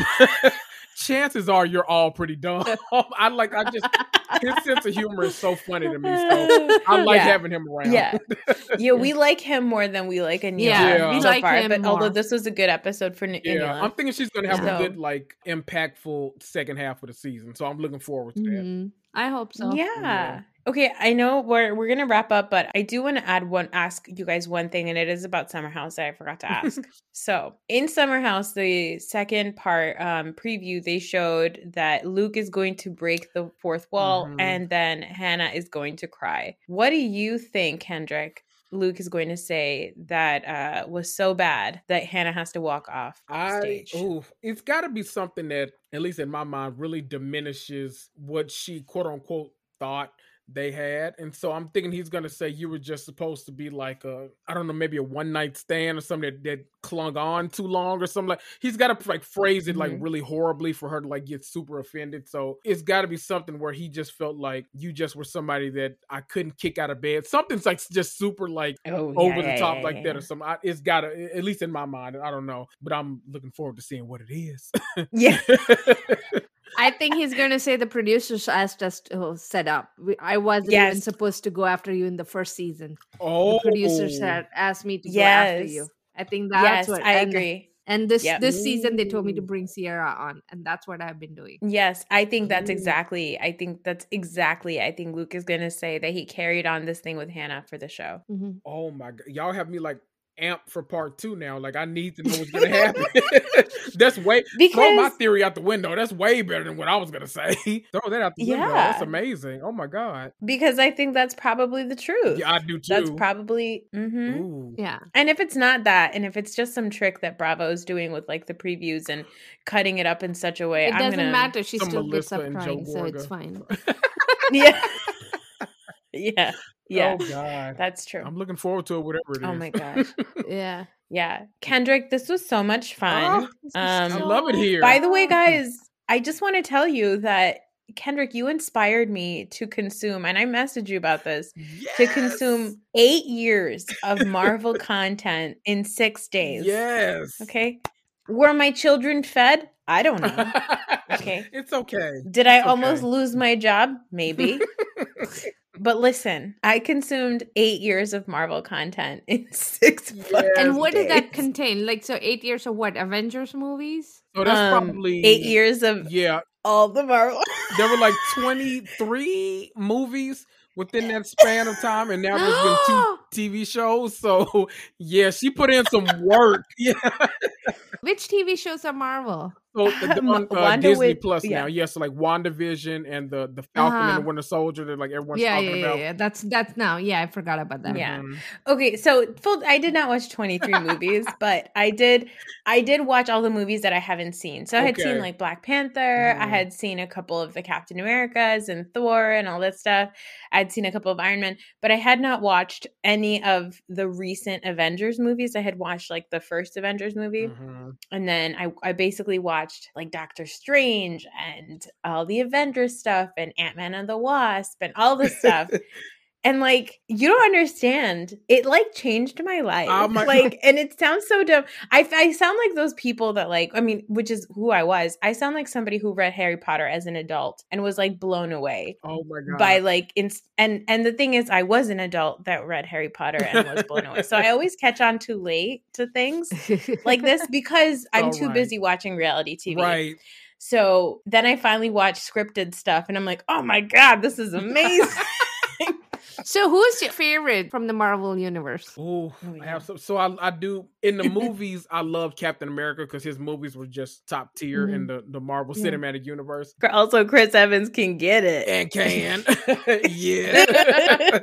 chances are you're all pretty dumb. I like I just his sense of humor is so funny to me. So I like yeah. having him around. Yeah. yeah, we like him more than we like Anila yeah, yeah. we so like far. Him but more. although this was a good episode for Anila. Yeah, I'm thinking she's gonna have so. a good, like impactful second half of the season. So I'm looking forward to mm-hmm. That. I hope so. Yeah. yeah. Okay, I know we're we're gonna wrap up, but I do want to add one ask you guys one thing, and it is about Summer House that I forgot to ask. so in Summer House, the second part um preview, they showed that Luke is going to break the fourth wall mm-hmm. and then Hannah is going to cry. What do you think, Kendrick? Luke is going to say that uh, was so bad that Hannah has to walk off stage. Oh, it's got to be something that, at least in my mind, really diminishes what she quote unquote thought they had. And so I'm thinking he's going to say you were just supposed to be like a, I don't know, maybe a one night stand or something that, that clung on too long or something like he's got to like phrase it like mm-hmm. really horribly for her to like get super offended. So it's got to be something where he just felt like you just were somebody that I couldn't kick out of bed. Something's like just super like oh, over yeah, the top yeah, like yeah. that or something. I, it's got to, at least in my mind, I don't know, but I'm looking forward to seeing what it is. yeah. I think he's going to say the producers asked us to set up. I wasn't yes. even supposed to go after you in the first season. Oh, the producers had asked me to yes. go after you. I think that's yes, what I and, agree. And this yep. this season they told me to bring Ciara on, and that's what I've been doing. Yes, I think that's exactly. I think that's exactly. I think Luke is going to say that he carried on this thing with Hannah for the show. Mm-hmm. Oh my god, y'all have me like amped for part two now. Like I need to know what's gonna happen. That's way because, throw my theory out the window. That's way better than what I was gonna say. throw that out the yeah. window. That's amazing. Oh my god. Because I think that's probably the truth. Yeah, I do too. That's probably mm-hmm. yeah. And if it's not that, and if it's just some trick that Bravo is doing with like the previews and cutting it up in such a way, it I'm doesn't gonna, matter. She still gets up crying, so it's fine. yeah. yeah. Yeah. Oh God. That's true. I'm looking forward to it, whatever it is. oh my gosh. yeah. Yeah. Kendrick, this was so much fun. Oh, um, I love it here. By the way, guys, I just want to tell you that Kendrick, you inspired me to consume, and I messaged you about this yes! to consume eight years of Marvel content in six days. Yes. Okay. Were my children fed? I don't know. okay. It's okay. Did I almost lose my job? Maybe. But listen, I consumed eight years of Marvel content in six yes, And what days. did that contain? Like, so eight years of what? Avengers movies? So that's um, probably eight years of yeah all the Marvel. there were like twenty three movies within that span of time, and now there's been two TV shows. So yeah, she put in some work. Yeah. Which TV shows are Marvel? So the, on uh, Disney Plus yeah. now, yes, yeah, so like WandaVision and the the Falcon uh-huh. and the uh-huh. Winter Soldier that like everyone's yeah, talking yeah, about. Yeah, yeah, that's that's now. Yeah, I forgot about that. Yeah. Mm-hmm. Okay, so full. I did not watch twenty three movies, but I did. I did watch all the movies that I haven't seen. So I had okay. seen like Black Panther. Mm. I mm-hmm. had seen a couple of the Captain Americas and Thor and all that stuff. I'd seen a couple of Iron Man, but I had not watched any of the recent Avengers movies. I had watched like the first Avengers movie, mm-hmm. and then I I basically watched like Doctor Doctor Strange and all the Avengers stuff and Ant Man and the Wasp and all this stuff. And like, you don't understand. It like changed my life. Oh my like, and it sounds so dumb. I, I sound like those people that like, I mean, which is who I was. I sound like somebody who read Harry Potter as an adult and was like blown away. Oh my god! By like, in, and and the thing is, I was an adult that read Harry Potter and was blown away. So I always catch on too late to things like this because I'm oh, too right. busy watching reality TV. Right. So then I finally watched scripted stuff, and I'm like, oh my god, this is amazing. So, who's your favorite from the Marvel universe? Ooh, oh, yeah. I have some. So, I, I do in the movies. I love Captain America because his movies were just top tier mm-hmm. in the the Marvel yeah. Cinematic Universe. Also, Chris Evans can get it and can, yeah.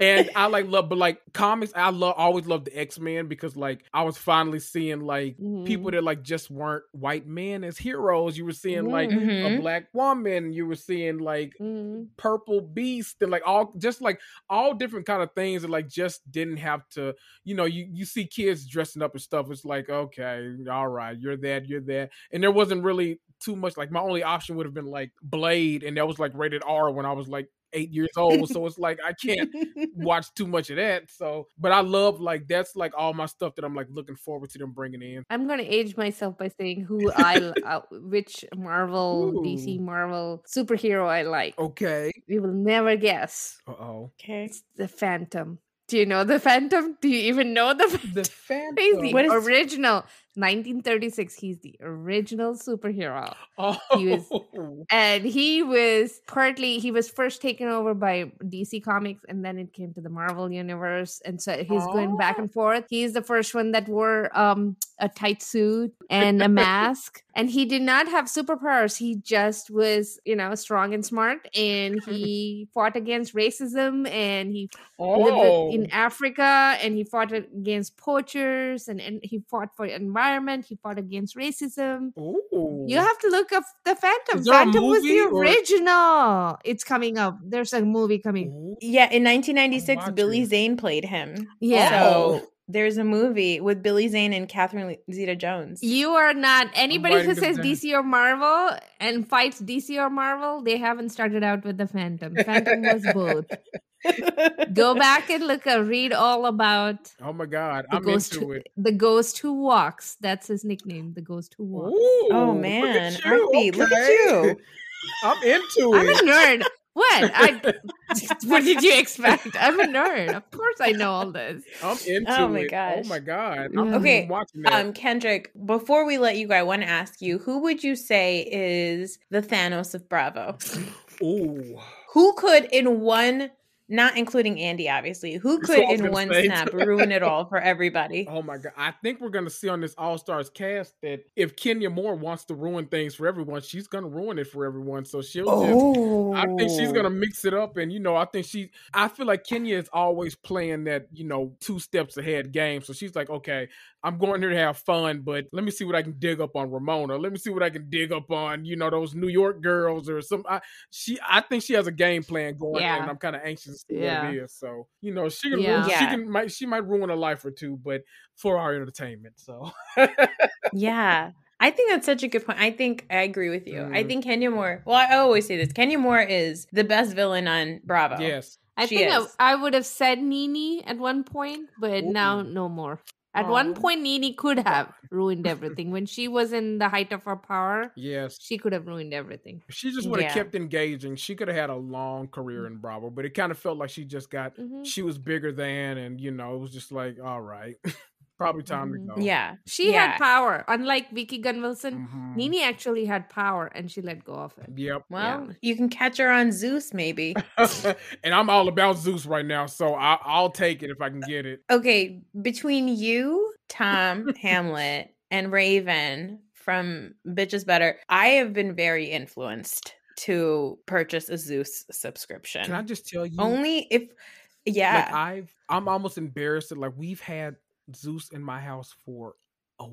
and I like love, but like comics, I love always love the X Men because like I was finally seeing like mm-hmm. people that like just weren't white men as heroes. You were seeing like mm-hmm. a black woman. You were seeing like mm-hmm. purple beast and like all just like all different kind of things that like just didn't have to you know you you see kids dressing up and stuff it's like okay all right you're that you're that and there wasn't really too much like my only option would have been like blade and that was like rated r when i was like eight years old, so it's like I can't watch too much of that. So, but I love like that's like all my stuff that I'm like looking forward to them bringing in. I'm gonna age myself by saying who I uh, which Marvel, Ooh. DC, Marvel superhero I like. Okay, you will never guess. Uh oh. Okay, it's the Phantom. Do you know the Phantom? Do you even know the the Phantom? Crazy. What is... original 1936 he's the original superhero oh. he was oh. and he was partly he was first taken over by dc comics and then it came to the marvel universe and so he's oh. going back and oh. forth he's the first one that wore um a tight suit and a mask and he did not have superpowers he just was you know strong and smart and he fought against racism and he oh. lived in africa and he fought against poachers and, and he fought for environment environment. He fought against racism. Ooh. You have to look up the Phantom. Phantom was the original. Or... It's coming up. There's a movie coming. Yeah, in 1996, Billy Zane played him. Yeah. So there's a movie with Billy Zane and Catherine Zeta Jones. You are not anybody who says DC or Marvel and fights DC or Marvel. They haven't started out with the Phantom. Phantom was both. Go back and look at read all about. Oh my god, I'm into who, it. The ghost who walks. That's his nickname. The ghost who walks. Ooh, oh man, look at you. Okay. Look at you. I'm into I'm it. I'm a nerd. What? I what did you expect? I'm a nerd. Of course I know all this. I'm into it. oh my it. Gosh. Oh my god. I'm okay. Um Kendrick, before we let you go, I want to ask you, who would you say is the Thanos of Bravo? Ooh. Who could in one not including Andy, obviously. Who could in one say. snap ruin it all for everybody? Oh my god! I think we're gonna see on this All Stars cast that if Kenya Moore wants to ruin things for everyone, she's gonna ruin it for everyone. So she'll oh. just. I think she's gonna oh. mix it up, and you know, I think she. I feel like Kenya is always playing that you know two steps ahead game. So she's like, okay, I'm going here to have fun, but let me see what I can dig up on Ramona. Let me see what I can dig up on you know those New York girls or some. I, she, I think she has a game plan going, yeah. and I'm kind of anxious yeah. what it is. So you know, she can yeah. she can might she might ruin a life or two, but for our entertainment. So yeah. I think that's such a good point. I think I agree with you. Mm. I think Kenya Moore. Well, I always say this: Kenya Moore is the best villain on Bravo. Yes, I she think I, I, would have said Nene at one point, but Ooh. now no more. At oh. one point, Nene could have ruined everything when she was in the height of her power. Yes, she could have ruined everything. She just would have yeah. kept engaging. She could have had a long career in Bravo, but it kind of felt like she just got. Mm-hmm. She was bigger than, and you know, it was just like, all right. probably time mm-hmm. to go. Yeah. She yeah. had power. Unlike Vicki Gunvalson, mm-hmm. Nene actually had power and she let go of it. Yep. Well, yeah. you can catch her on Zeus, maybe. and I'm all about Zeus right now, so I- I'll take it if I can get it. Okay. Between you, Tom, Hamlet, and Raven from Bitches Better, I have been very influenced to purchase a Zeus subscription. Can I just tell you? Only if yeah. Like I've I'm almost embarrassed that like we've had Zeus in my house for a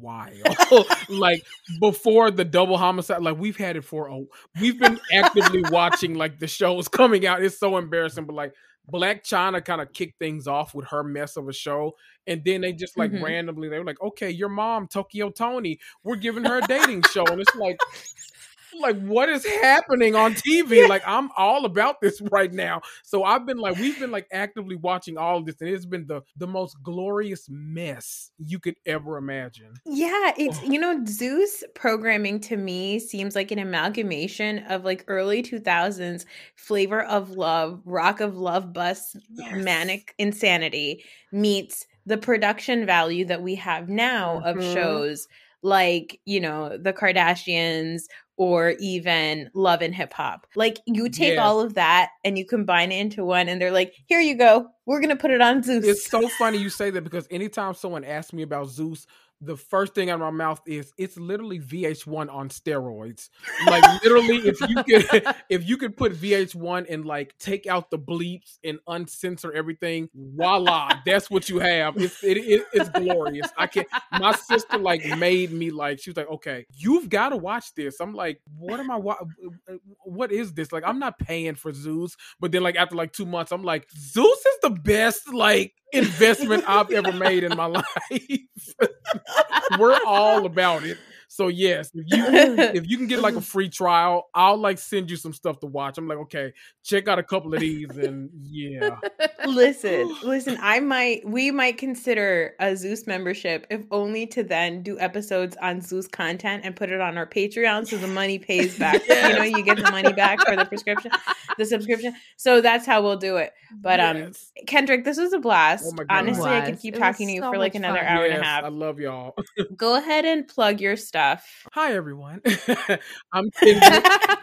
while. like before the double homicide, like we've had it for a we've been actively watching like the shows coming out. It's so embarrassing, but like Blac Chyna kind of kicked things off with her mess of a show. And then they just like mm-hmm. randomly, they were like, okay, your mom, Tokyo Toni, we're giving her a dating show. And it's like, like what is happening on TV? Like I'm all about this right now. So I've been like we've been like actively watching all of this and it's been the the most glorious mess you could ever imagine. Yeah, it's you know Zeus programming to me seems like an amalgamation of like early 2000s flavor of love, rock of love bus yes. manic insanity meets the production value that we have now mm-hmm. of shows like you know the kardashians or even love and hip hop. Like you take yeah. all of that and you combine it into one and they're like, "Here you go. We're to put it on Zeus." It's so funny you say that because anytime someone asks me about Zeus, the first thing out of my mouth is it's literally VH1 on steroids. Like literally, if you could if you could put VH1 and like take out the bleeps and uncensor everything, voila, that's what you have. It's it, it, it's glorious. I can't. My sister like made me like she was like, okay, you've got to watch this. I'm like, what am I? What is this? Like, I'm not paying for Zeus, but then like after like two months, I'm like, Zeus is the best. Like investment I've ever made in my life. We're all about it. So yes, if you if you can get like a free trial, I'll like send you some stuff to watch. I'm like, okay, check out a couple of these, and yeah. listen, listen. I might, we might consider a Zeus membership, if only to then do episodes on Zeus content and put it on our Patreon, so the money pays back. yes. You know, you get the money back for the prescription, the subscription. So that's how we'll do it. But um. Kendrick, this was a blast. Oh Honestly, I could keep it talking to you so for like another fun. hour yes, and a half. I love y'all. Go ahead and plug your stuff stuff. Hi everyone. I'm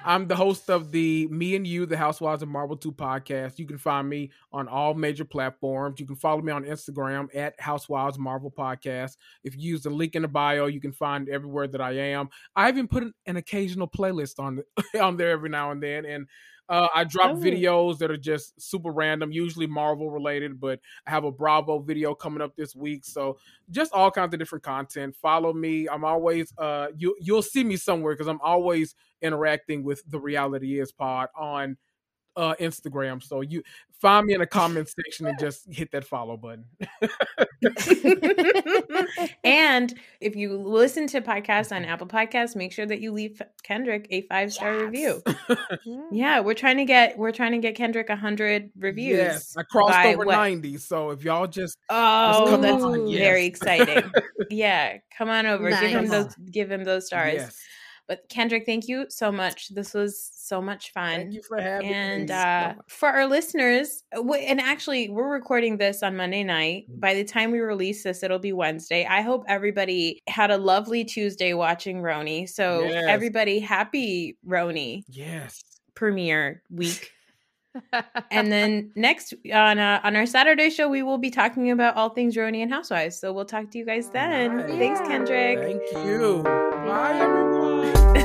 I'm the host of the Me and You, the Housewives of Marvel Too podcast. You can find me on all major platforms. You can follow me on Instagram at Housewives Marvel Podcast. If you use the link in the bio, you can find everywhere that I am. I even put an, an occasional playlist on on there every now and then and uh, I drop oh. videos that are just super random, usually Marvel related, but I have a Bravo video coming up this week. So just all kinds of different content. Follow me. I'm always uh you you'll see me somewhere because I'm always interacting with the reality is pod on uh Instagram. So you find me in the comment section and just hit that follow button. and if you listen to podcasts on Apple Podcasts, make sure that you leave Kendrick a five star yes. review. yeah, we're trying to get we're trying to get Kendrick a hundred reviews. Yes, I crossed over what? ninety. So if y'all just oh, just that's on, yes. very exciting. yeah, come on over. Nice. Give him those. Give him those stars. Yes. But Kendrick, thank you so much. This was so much fun. Thank you for having and, me. And uh, for our listeners, and actually, we're recording this on Monday night. Mm-hmm. By the time we release this, it'll be Wednesday. I hope everybody had a lovely Tuesday watching RHONY. So, yes. everybody, happy RHONY. Yes. Premiere week. and then next on uh, on our Saturday show, we will be talking about all things RHONY and Housewives. So we'll talk to you guys then. Right. Thanks, Kendrick. Thank you. Bye, everyone.